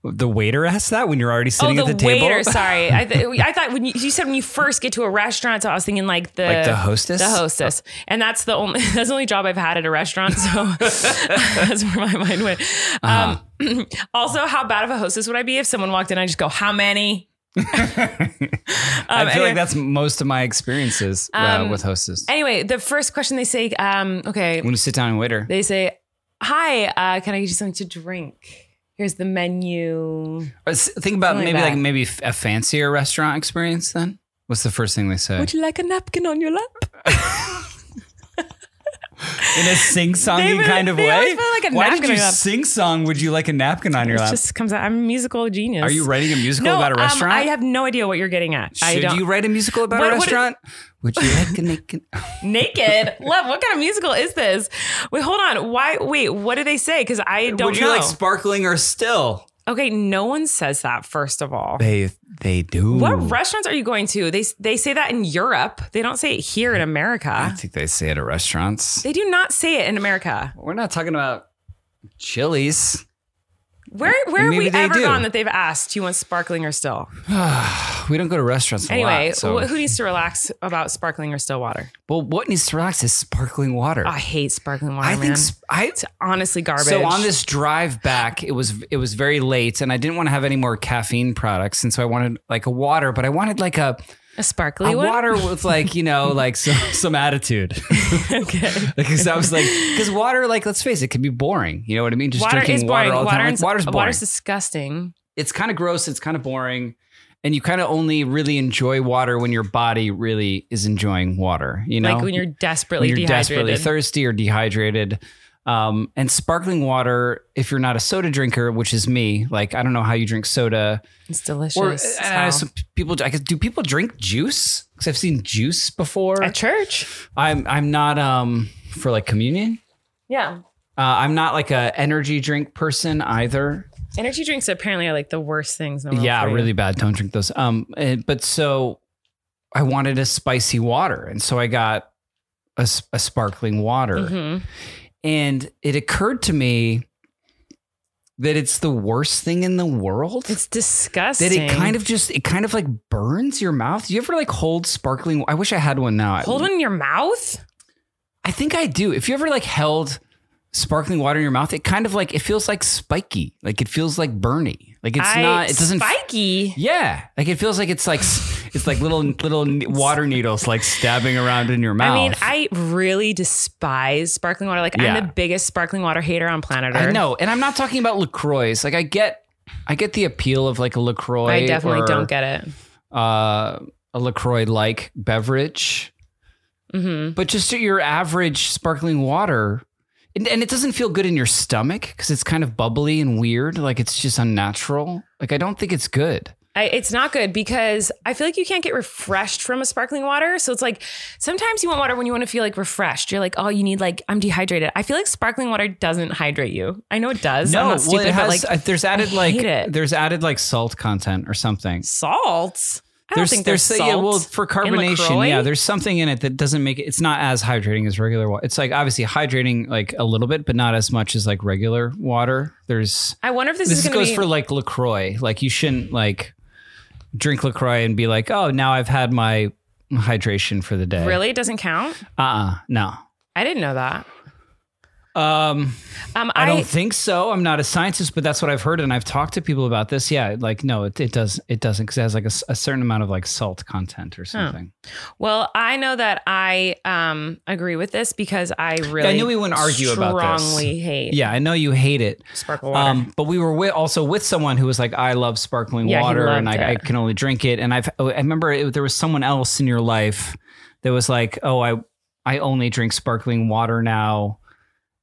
The waiter asks that when you're already sitting oh, at the, the table. waiter. Sorry, I, th- I thought when you, you said when you first get to a restaurant, so I was thinking like the Like the hostess? the hostess, and that's the only that's the only job I've had at a restaurant. So that's where my mind went. Um, Uh-huh. also, how bad of a hostess would I be if someone walked in? I just go, "How many?" I feel anyway- like that's most of my experiences uh, Um, with hostess. Anyway, the first question they say, um, okay, when you sit down and waiter, they say, "Hi, uh, can I get you something to drink?" Here's the menu. Think about Something maybe like maybe a fancier restaurant experience. Then what's the first thing they say? Would you like a napkin on your lap? In a sing songy kind of way. like, a Why did you on your lap. sing song? Would you like a napkin on your It lap? just comes out. I'm a musical genius. Are you writing a musical no, about a um, restaurant? I have no idea what you're getting at. I Should don't. you write a musical about What- a restaurant? Would you like a naked? naked love what kind of musical is this wait hold on why wait what do they say because i don't know. Would you know like sparkling or still? Okay no one says that first of all They they do. what restaurants are you going to they they say that in europe they don't say it here in America. I think they say it at restaurants. they do not say it in america We're not talking about Chili's. Where where have we ever do. gone that they've asked do you want sparkling or still We don't go to restaurants a anyway lot. So. wh- who needs to relax about sparkling or still water well, what needs to relax is sparkling water. Oh, i hate sparkling water I man think sp- I it's honestly garbage So on this drive back, it was it was very late, and I didn't want to have any more caffeine products, and so I wanted like a water, but I wanted like a A sparkly a one. water with like you know like some some attitude. okay. Because I was like, because water, like let's face it, can be boring. You know what I mean? Just Water drinking water all the time. Water's, Like, water's boring. water's disgusting. it's kind of gross. It's kind of boring. And you kind of only really enjoy water when your body really is enjoying water. You know, like when you're desperately when you're dehydrated. desperately thirsty or dehydrated. Um, and sparkling water, if you're not a soda drinker, which is me, like I don't know how you drink soda. it's delicious. Or uh, hell. some people, I guess, do people drink juice? Because I've seen juice before. At church. I'm I'm not um for like communion. Yeah. Uh, I'm not like a energy drink person either. Energy drinks apparently are like the worst things in the world. Yeah, really bad. Don't drink those. Um, eh, but so I wanted a spicy water, and so I got a, a sparkling water, Mhm. And it occurred to me that it's the worst thing in the world. It's disgusting. that it kind of just it kind of like burns your mouth. Do you ever like hold sparkling? I wish I had one now. hold one in your mouth. I think I do. If you ever like held sparkling water in your mouth, it kind of like it feels like spiky. Like it feels like burny. Like it's I, not. It doesn't. spiky. Yeah, like it feels like it's like it's like little little water needles like stabbing around in your mouth. I mean, I really despise sparkling water. Like Yeah. I'm the biggest sparkling water hater on planet Earth. I know, and I'm not talking about LaCroix. Like I get, I get the appeal of like a LaCroix. I definitely or, don't get it. uh, a LaCroix like beverage, hmm but just your average sparkling water. And, and it doesn't feel good in your stomach because it's kind of bubbly and weird. Like it's just unnatural. Like I don't think it's good. I, it's not good because I feel like you can't get refreshed from a sparkling water. So it's like sometimes you want water when you want to feel like refreshed. You're like, oh, you need like I'm dehydrated. I feel like sparkling water doesn't hydrate you. I know it does. Not stupid, it but has, like there's added like it. there's added like salt content or something. salt. I don't there's think there's, there's salt. yeah well for carbonation yeah there's something in it that doesn't make it it's not as hydrating as regular water it's like obviously hydrating like a little bit but not as much as like regular water there's I wonder if this, this, is going to goes be for like lacroix like you shouldn't like drink lacroix and be like oh now i've had my hydration for the day really it doesn't count. uh-uh no I didn't know that. Um Um, I, I, don't think so. I'm not a scientist, but that's what I've heard, and I've talked to people about this. Yeah, like no, it, it does. It doesn't because it has like a certain amount of like salt content or something. well, I know that I um agree with this because I really I knew we wouldn't argue about this. strongly hate Yeah, I know you hate it. sparkling water. Um, but we were with, also with someone who was like, I love sparkling Yeah, water and I, I can only drink it. And I've, I remember it, there was someone else in your life that was like, oh, I, I only drink sparkling water now.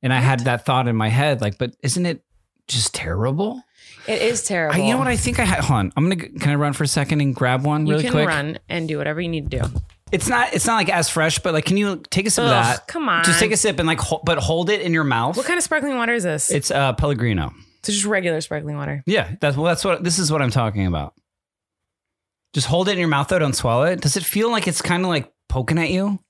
And I had that thought in my head, like, but isn't it just terrible? it is terrible. I, you know what I think I had? Hold on, I'm gonna can I run for a second and grab one you really can quick? run and do whatever you need to do. It's not it's not like as fresh, but like, can you take a sip of Ugh, that? come on. just take a sip and like, hold, but hold it in your mouth. What kind of sparkling water is this? It's uh Pellegrino. it's just regular sparkling water. Yeah, that's well, that's what this is what I'm talking about. Just hold it in your mouth though, don't swallow it. Does it feel like it's kind of like poking at you?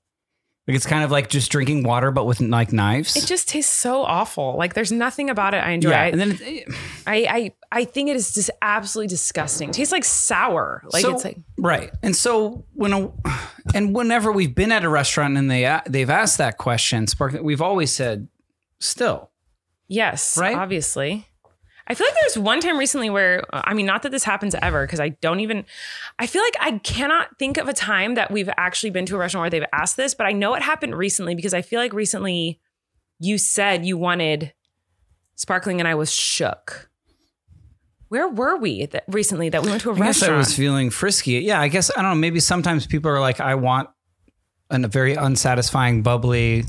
Like it's kind of like just drinking water but with like knives. It just tastes so awful. Like there's nothing about it I enjoy. yeah, and then it, eh. I, I I think it is just absolutely disgusting. It tastes like sour. Like so, it's like right. And so when a, and whenever we've been at a restaurant and they they've asked that question, sparkling, we've always said still. yes, Right? Obviously. I feel like there's one time recently where I mean not that this happens ever because I don't even I feel like I cannot think of a time that we've actually been to a restaurant where they've asked this, but I know it happened recently because I feel like recently you said you wanted sparkling and I was shook. Where were we that recently that we went to a I restaurant? I guess I was feeling frisky. Yeah, I guess I don't know. Maybe sometimes people are like, I want an, a very unsatisfying, bubbly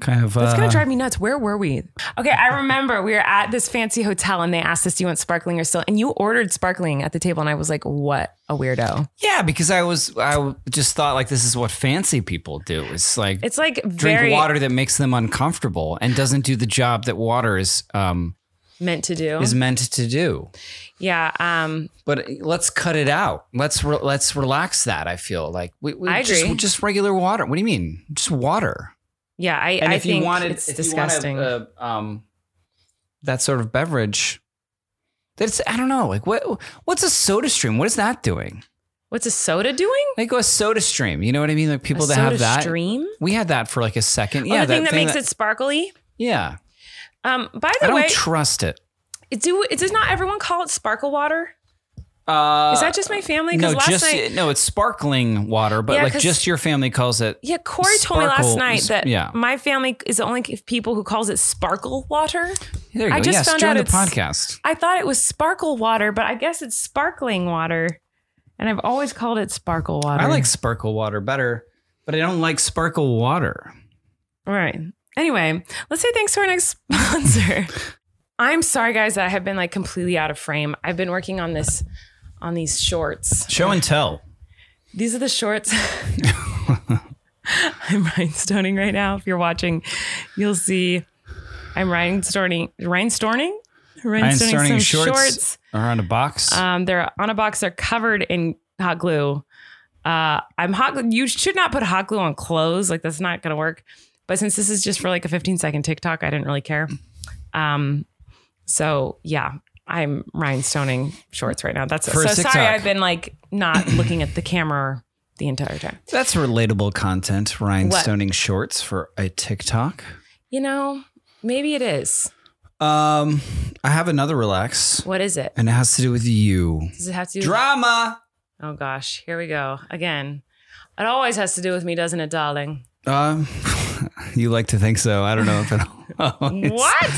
kind of. That's uh, gonna drive me nuts. Where were we? Okay, I remember we were at this fancy hotel and they asked us, "Do you want sparkling or still?" And you ordered sparkling at the table, and I was like, "What a weirdo!" Yeah, because I was I just thought like this is what fancy people do. It's like It's like drink very water that makes them uncomfortable and doesn't do the job that water is um meant to do. is meant to do. yeah, um, But let's cut it out. Let's re- let's relax that. I feel like we, we I just, agree. just regular water. What do you mean? Just water. Yeah. I, And I if think you wanted, it's if disgusting. you wanted, uh, um, that sort of beverage, that's I don't know. Like what what's a soda stream? What is that doing? What's a soda doing? Like a soda stream. You know what I mean? Like people a that have that. stream. We had that for like a second. Oh, yeah, the thing that, makes it sparkly. Yeah, Um, by the way I don't trust it. do does not everyone call it sparkle water? Uh, Is that just my family? no? last Just night, no. It's sparkling water, but Yeah, like just your family calls it. yeah, Corey told me last night that yeah. my family is the only people who calls it sparkle water. There you I go. just yes, found out the it's- podcast. I thought it was sparkle water, but I guess it's sparkling water, and I've always called it sparkle water. I like sparkle water better, but I don't like sparkle water. All right. Anyway, let's say thanks to our next sponsor. I'm sorry, guys, that I have been like completely out of frame. I've been working on this, on these shorts. Show and tell. These are the shorts. I'm rhinestoning right now. If you're watching, you'll see I'm rhinestoning, rhinestoning, rhinestoning Iron some shorts, shorts. are on a box. Um, they're on a box. They're covered in hot glue. Uh, I'm hot. You should not put hot glue on clothes. Like that's not gonna work. But since this is just for like a 15 second TikTok, I didn't really care. Um, so yeah, I'm rhinestoning shorts right now. That's For so TikTok. sorry. I've been like not looking at the camera the entire time. That's relatable content. Rhinestoning shorts for a TikTok. You know, maybe it is. Um, I have another relax, What is it? and it has to do with you. Does it have to do? Drama. oh gosh, here we go again. It always has to do with me, doesn't it, darling? Um, you like to think so. I don't know if it What?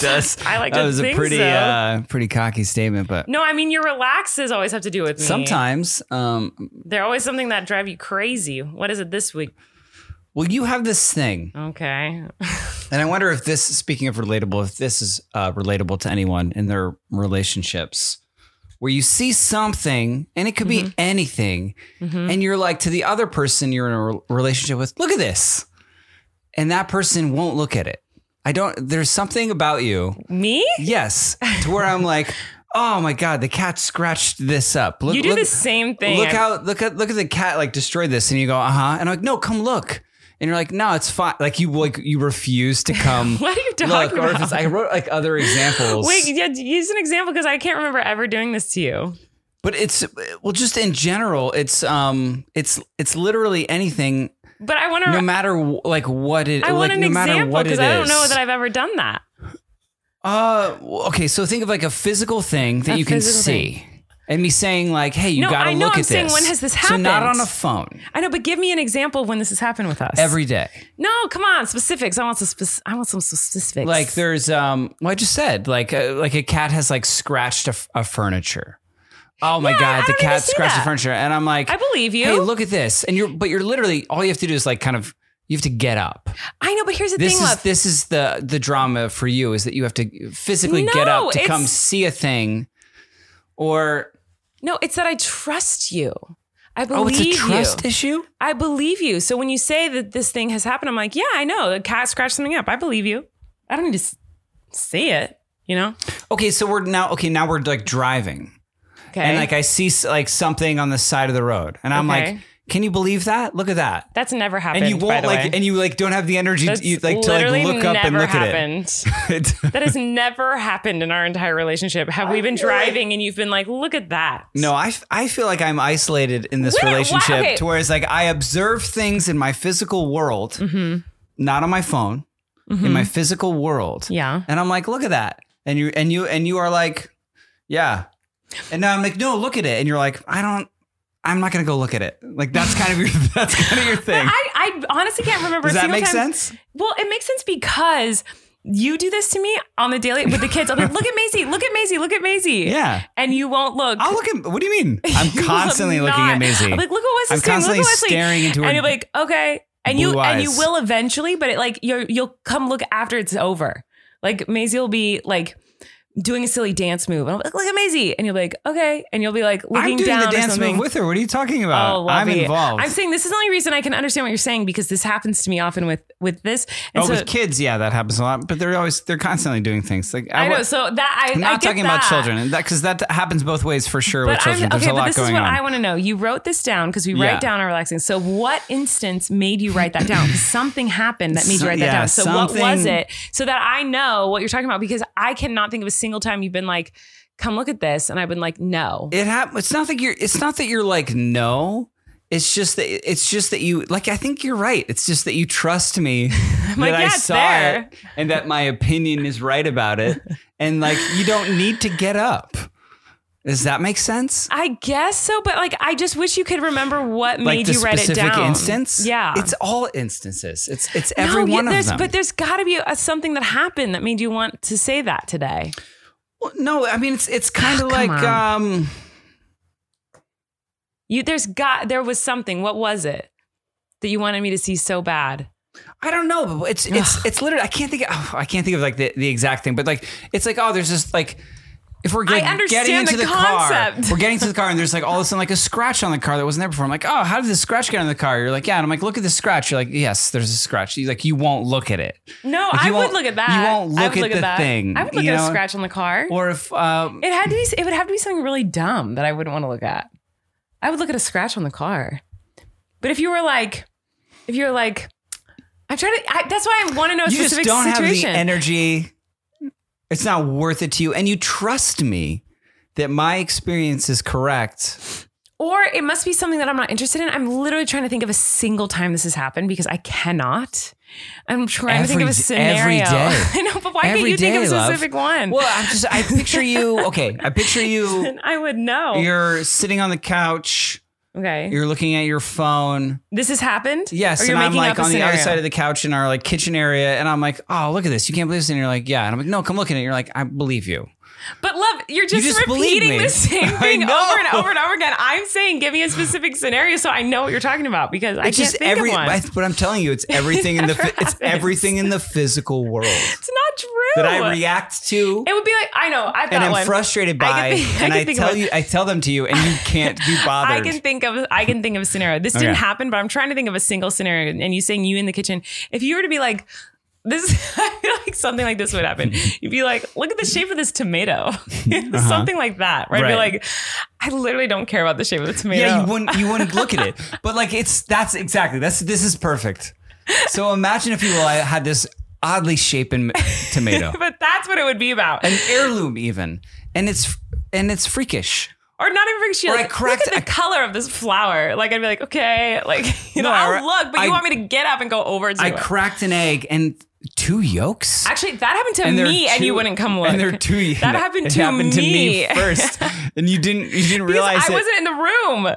does. I like that to was a think pretty, so. uh, pretty cocky statement, but No, I mean your relaxes always have to do with me. sometimes, um, they're always something that drive you crazy. What is it this week? well, you have this thing, Okay, and I wonder if this, speaking of relatable, if this is uh, relatable to anyone in their relationships, where you see something, and it could Mm-hmm. be anything, and you're like to the other person you're in a re- relationship with, look at this, and that person won't look at it. I don't. There's something about you me? Yes, to where I'm like, oh my god, the cat scratched this up. Look, you do look, the same thing. Look how look at look at the cat like destroyed this, and you go, uh huh, and I'm like, no, come look, and you're like, no, it's fine. Like you like you refuse to come. What are you talking look, or if about? it's, I wrote like other examples. Wait, yeah, use an example because I can't remember ever doing this to you. but it's well, just in general, it's um, it's it's literally anything, But I want to. no matter like what it, I want like an no example because I don't know that I've ever done that. Uh, okay. So think of like a physical thing that A you can see, and me saying like, "Hey, you No, got to look I'm at saying this." when has this happened? So not on a phone. I know, but give me an example of when this has happened with us. Every day, no, come on, specifics. I want some. Spec- I want some specifics. like there's um, well, I just said like uh, like a cat has like scratched a, a furniture. Oh my Yeah, god, the cat scratched the furniture, and I'm like, I believe you. Hey, look at this, and you're but you're literally all you have to do is like kind of you have to get up. I know, but here's the This thing, is love. this is the the drama for you is that you have to physically get up to come see a thing, or No, it's that I trust you. I believe oh, it's a trust you. issue. I believe you. So when you say that this thing has happened, I'm like, yeah, I know. The cat scratched something up. I believe you. I don't need to see it. You know? Okay, so we're now okay. Now we're like driving, Okay. and like I see like something on the side of the road, and I'm Okay. like, "Can you believe that? Look at that!" That's never happened. And you won't like, and you like don't have the energy That's you, like to like literally look up and never look happened. at it. that has never happened in our entire relationship. Have we been driving and you've been like, look at that? no, I, I feel like I'm isolated in this relationship okay. to where it's like I observe things in my physical world, Mm-hmm. not on my phone, in my physical world. Yeah. And I'm like, look at that. And you and you and you are like, yeah. And now I'm like, no, look at it. And you're like, I don't I'm not gonna go look at it. Like that's kind of your that's kind of your thing. I, I honestly can't remember Does that make time. sense? Well, it makes sense because you do this to me on the daily with the kids. I'm like, look at Maisie, look at Maisie, look at Maisie. Yeah. And you won't look. I'll look at what do you mean? I'm You constantly looking at Maisie. I'm like, look at Wesley's I'm doing. Look constantly at Wesley. staring into her And you're like, okay. And you blue and you will eventually, but it like you're you'll come look after it's over. Like Maisie will be like doing a silly dance move. And I'm like, look at Maisie. And you'll be like, okay. And you'll be like looking I'm doing down the dance move with her. What are you talking about? Oh, I'm involved. I'm saying this is the only reason I can understand what you're saying because this happens to me often with with this. And oh, so, with kids, yeah, that happens a lot. But they're always they're constantly doing things. Like I know. wa- So that I I'm not get talking about children, and that because that happens both ways for sure with children. I'm, There's okay, a but this is what on. I want to know. You wrote this down because we Yeah. write down our relaxing. So, what instance made you write that down? Something happened that made you write that yeah, down. So, what was it? So that I know what you're talking about because I cannot think of a single time you've been like, "Come look at this," and I've been like, "No." it hap- It's not that you're. It's not that you're like no. It's just that it's just that you like. I think you're right. It's just that you trust me that like, I yeah, it's saw there. it and that my opinion is right about it, and like you don't need to get up. Does that make sense? I guess so, but like I just wish you could remember what Like made you write it specific down. instance? Yeah. It's all instances. It's it's every No, yeah, one of them. But there's got to be a, something that happened that made you want to say that today. Well, no, I mean it's it's kind of like on. um You there's got there was something. What was it that you wanted me to see so bad? I don't know, but it's it's it's literally I can't think of oh, I can't think of like the, the exact thing, but like it's like oh there's just like if we're get, I understand getting into the the, car, we're getting to the car and there's like all of a sudden like a scratch on the car that wasn't there before. I'm like, oh, how did this scratch get on the car? You're like, yeah, and I'm like, look at the scratch. You're like, yes, there's a scratch. You like you won't look at it, No, Like, I would look at that. you won't I look at look the at that. thing, I would look you at know? a scratch on the car. or if um, it had to be. It would have to be something really dumb that I wouldn't want to look at. I would look at a scratch on the car. But if you were like, if you were like, I'm trying to. I, that's why I want to know a you just don't situation. have the energy. It's not worth it to you, and you trust me that my experience is correct. Or it must be something that I'm not interested in. I'm literally trying to think of a single time this has happened because I cannot. I'm trying to think of a scenario. every day. I know, but why can't Every you think of a day, love. specific one? Well, I'm just I picture you. Okay, I picture you. I would know. You're sitting on the couch. Okay. You're looking at your phone. this has happened? Yes, and I'm like on the other side of the couch in our like kitchen area, and I'm like, oh, look at this. You can't believe this. And you're like, yeah. And I'm like, no, come look at it. You're like, I believe you. But love, you're just, just repeating the same thing over and over and over again. I'm saying, give me a specific scenario so I know what you're talking about because I It's can't just think every. of one. I- But I'm telling you, it's everything in the. Fi- it's everything in the physical world it's not true. that I react to. It would be like I know I've got and I'm one. frustrated by, can think- I and I tell you, I tell them to you, and you can't be bothered. I can think of I can think of a scenario. This didn't happen, but I'm trying to think of a single scenario. And you saying you in the kitchen. If you were to be like this, I feel like something like this would happen. You'd be like, look at the shape of this tomato, something like that, right? Be Uh-huh. Like, I literally don't care about the shape of the tomato. Yeah, you wouldn't you wouldn't look at it. But like it's that's exactly that's this is perfect. So imagine if you had this oddly shapen tomato, but that's what it would be about. an heirloom even, and it's and it's freakish. or not even she Or I cracked- the I- color of this flower. Like I'd be like, okay, like you know, No, I I'll ra- look, but you I- want me to get up and go over to I it. cracked an egg and two yolks. Actually, that happened to and they're me, and you wouldn't come look. And they're two. That happened it to happened to me me. first, and you didn't you didn't realize I it. wasn't in the room.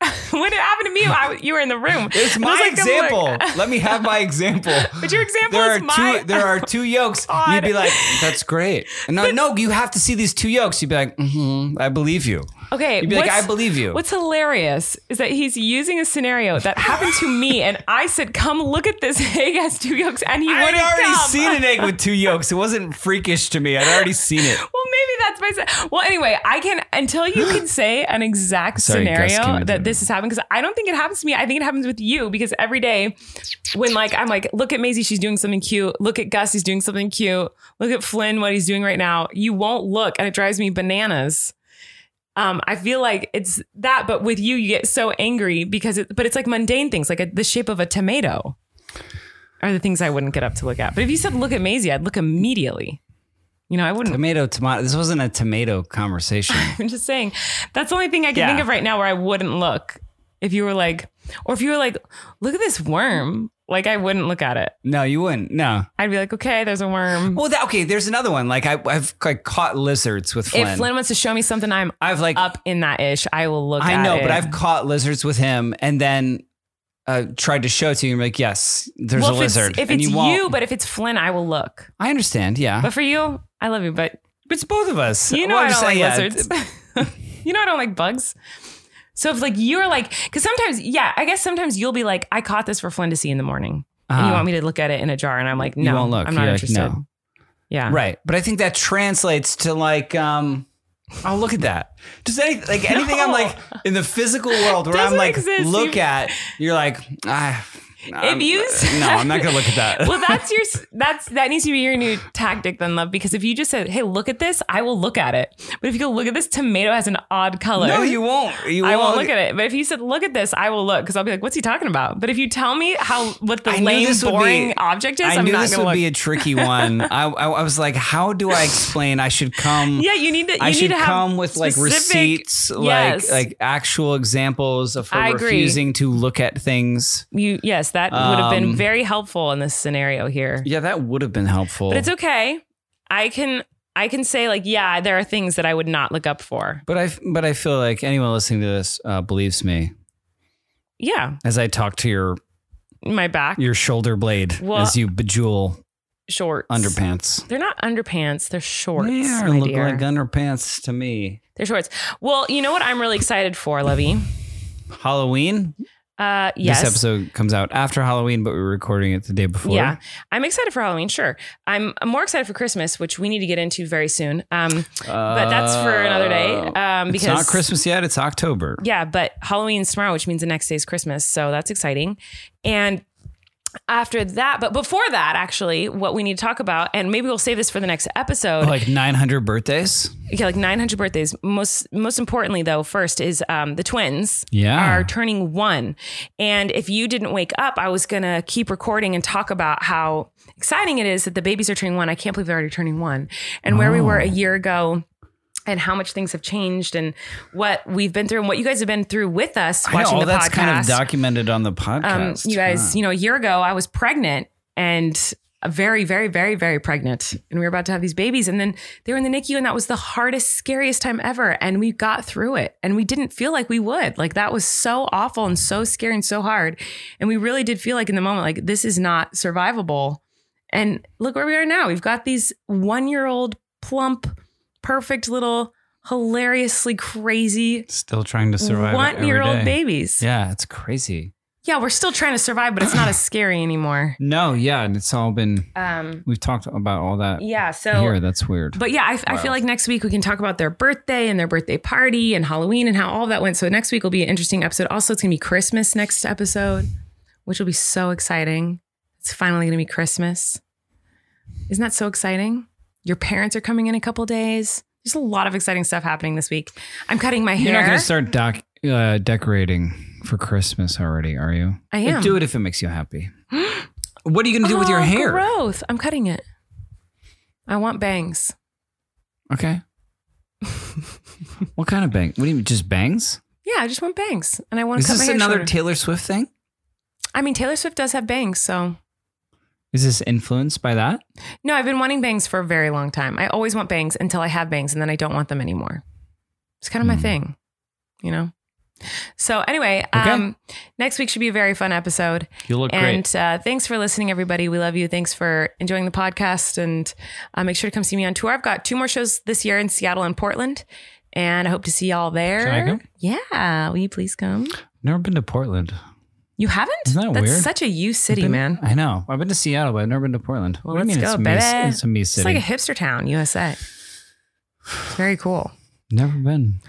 when it happened to me, I, you were in the room. It's And I was my like, example. Let me have my example. But your example there are is my. two. There are two yolks. God. You'd be like, "That's great." And no, no, you have to see these two yolks. You'd be like, mm-hmm, "I believe you." Okay, You'd be like, "I believe you." What's hilarious is that he's using a scenario that happened to me, and I said, "Come look at this egg has two yolks," and he wouldn't had already come. seen an egg with two yolks. It wasn't freakish to me. I'd already seen it. Well, maybe that's my. Well, anyway, I can until you can say an exact Sorry, scenario that this has happened because I don't think it happens to me. I think it happens with you because every day when like I'm like, look at Maisie, she's doing something cute. Look at Gus, he's doing something cute. Look at Flynn, what he's doing right now. You won't look, and it drives me bananas. Um, I feel like it's that, but with you, you get so angry because it, but it's like mundane things, like a, the shape of a tomato, are the things I wouldn't get up to look at. But if you said look at Maisie, I'd look immediately. You know, I wouldn't. Tomato, tomato. This wasn't a tomato conversation. I'm just saying that's the only thing I can Yeah. think of right now where I wouldn't look. If you were like, or if you were like, look at this worm, like I wouldn't look at it. no, you wouldn't. No. I'd be like, okay, there's a worm. Well, that, okay. There's another one. Like I, I've like caught lizards with Flynn. if Flynn wants to show me something, I'm I've like up in that ish. I will look. I know, it. but I've caught lizards with him, and then uh, tried to show it to you. And you're like, yes, there's well, a if lizard. It's, if and it's you, you, but if it's Flynn, I will look. I understand. Yeah, But for you, I love you, but it's both of us. you know Well, I don't like yeah, lizards. you know I don't like bugs. So if like you're like, because sometimes, yeah, I guess sometimes you'll be like, I caught this for Flynn in the morning, and you Uh-huh. want me to look at it in a jar, and I'm like, You no, won't look. I'm not You're like, interested. no. Yeah, Right. But I think that translates to like, um, oh, look at that. Just any, like anything I'm like in the physical world where I'm like, exist. look You- at, you're like, ah, I'm- you uh, no, I'm not going to look at that. well, that's your that's that needs to be your new tactic then, love. Because if you just said, "Hey, look at this," I will look at it. But if you go, "Look at this tomato has an odd color," no, you won't. You I won't look at it. But if you said, "Look at this," I will look because I'll be like, "What's he talking about?" But if you tell me how what the lame, would be- boring object is, I am knew not this would look. be a tricky one. I, I, I was like, how do I explain? I should come. yeah, you need to. You I need should to have come with like specific- receipts, Yes. like like actual examples of her I agree. refusing to look at things. you. Yes, that would have been Um, very helpful in this scenario here. Yeah, that would have been helpful. But it's okay. I can I can say like, yeah, there are things that I would not look up for. But I but I feel like anyone listening to this uh, believes me Yeah, as I talk to your my back your shoulder blade Well- as you bejewel shorts. underpants. They're not underpants. They're shorts. They look dear. like underpants to me. They're shorts. Well, you know what I'm really excited for, Lovey? Halloween. Uh, yes. This episode comes out after Halloween, but we're recording it the day before. Yeah, I'm excited for Halloween. Sure, I'm, I'm more excited for Christmas, which we need to get into very soon. Um, but that's for another day. Um, because Uh, it's not Christmas yet. It's October. Yeah, but Halloween's tomorrow, which means the next day is Christmas. So that's exciting. And after that, but before that, actually, what we need to talk about, and maybe we'll save this for the next episode. Like 900 birthdays. yeah, like 900 birthdays. Most most importantly, though, first is um, the twins. Yeah. are turning one. And if you didn't wake up, I was gonna keep recording and talk about how exciting it is that the babies are turning one. I can't believe they're already turning one, and where we were a year ago. And how much things have changed, and what we've been through, and what you guys have been through with us I know, all the that's podcast. kind of documented on the um, podcast. you guys, huh? you know, a year ago I was pregnant and very, very, very, very pregnant, and we were about to have these babies, and then they were in the NICU, and that was the hardest, scariest time ever, and we got through it, and we didn't feel like we would, like that was so awful and so scary and so hard, and we really did feel like in the moment, like this is not survivable, and look where we are now. We've got these one-year-old plump, perfect little, hilariously crazy Still trying to survive. one-year-old babies. Yeah, it's crazy. Yeah, we're still trying to survive, but it's not as scary anymore. No, yeah, and it's all been. Um, We've talked about all that yeah. So, here. That's weird. but yeah, I, I feel like next week we can talk about their birthday and their birthday party and Halloween and how all that went. So next week will be an interesting episode. Also, it's gonna be Christmas next episode, which will be so exciting. It's finally gonna be Christmas. Isn't that so exciting? Your parents are coming in a couple days. There's a lot of exciting stuff happening this week. I'm cutting my hair. You're not going to start doc, uh, decorating for Christmas already, are you? I Like, am. do it if it makes you happy. what are you going to do with your Oh, hair? Growth. I'm cutting it. I want bangs. Okay. what kind of bang? What do you mean? Just bangs? Yeah, I just want bangs, and I want to Is cut my this hair another shorter. Taylor Swift thing? I mean, Taylor Swift does have bangs, so Is this influenced by that? no, I've been wanting bangs for a very long time. I always want bangs until I have bangs, and then I don't want them anymore. It's kind of my Hmm. thing, you know. So anyway, Okay. um, next week should be a very fun episode. You look and great. uh, thanks for listening, everybody. We love you. Thanks for enjoying the podcast, and uh, make sure to come see me on tour. I've got two more shows this year in Seattle and Portland, and I hope to see y'all there. Can I come? Yeah, will you please come? Never been to Portland. You haven't? Isn't that That's weird? such a you city, Been- man. I know. I've been to Seattle, but I've never been to Portland. Well, what let's you mean go, it's baby. me? It's a me It's like a hipster town, USA. It's very cool. never been.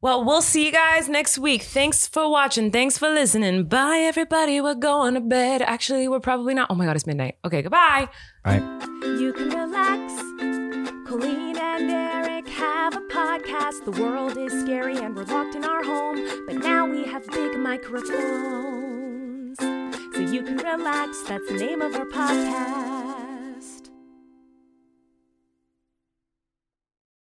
Well, we'll see you guys next week. Thanks for watching. Thanks for listening. Bye, everybody. We're going to bed. Actually, we're probably not. Oh my God, it's midnight. Okay, goodbye. All right. You can relax. Colleen and Erik have a podcast. The world is scary and we're locked in our home. But now we have big microphones. So you can relax. That's the name of our podcast.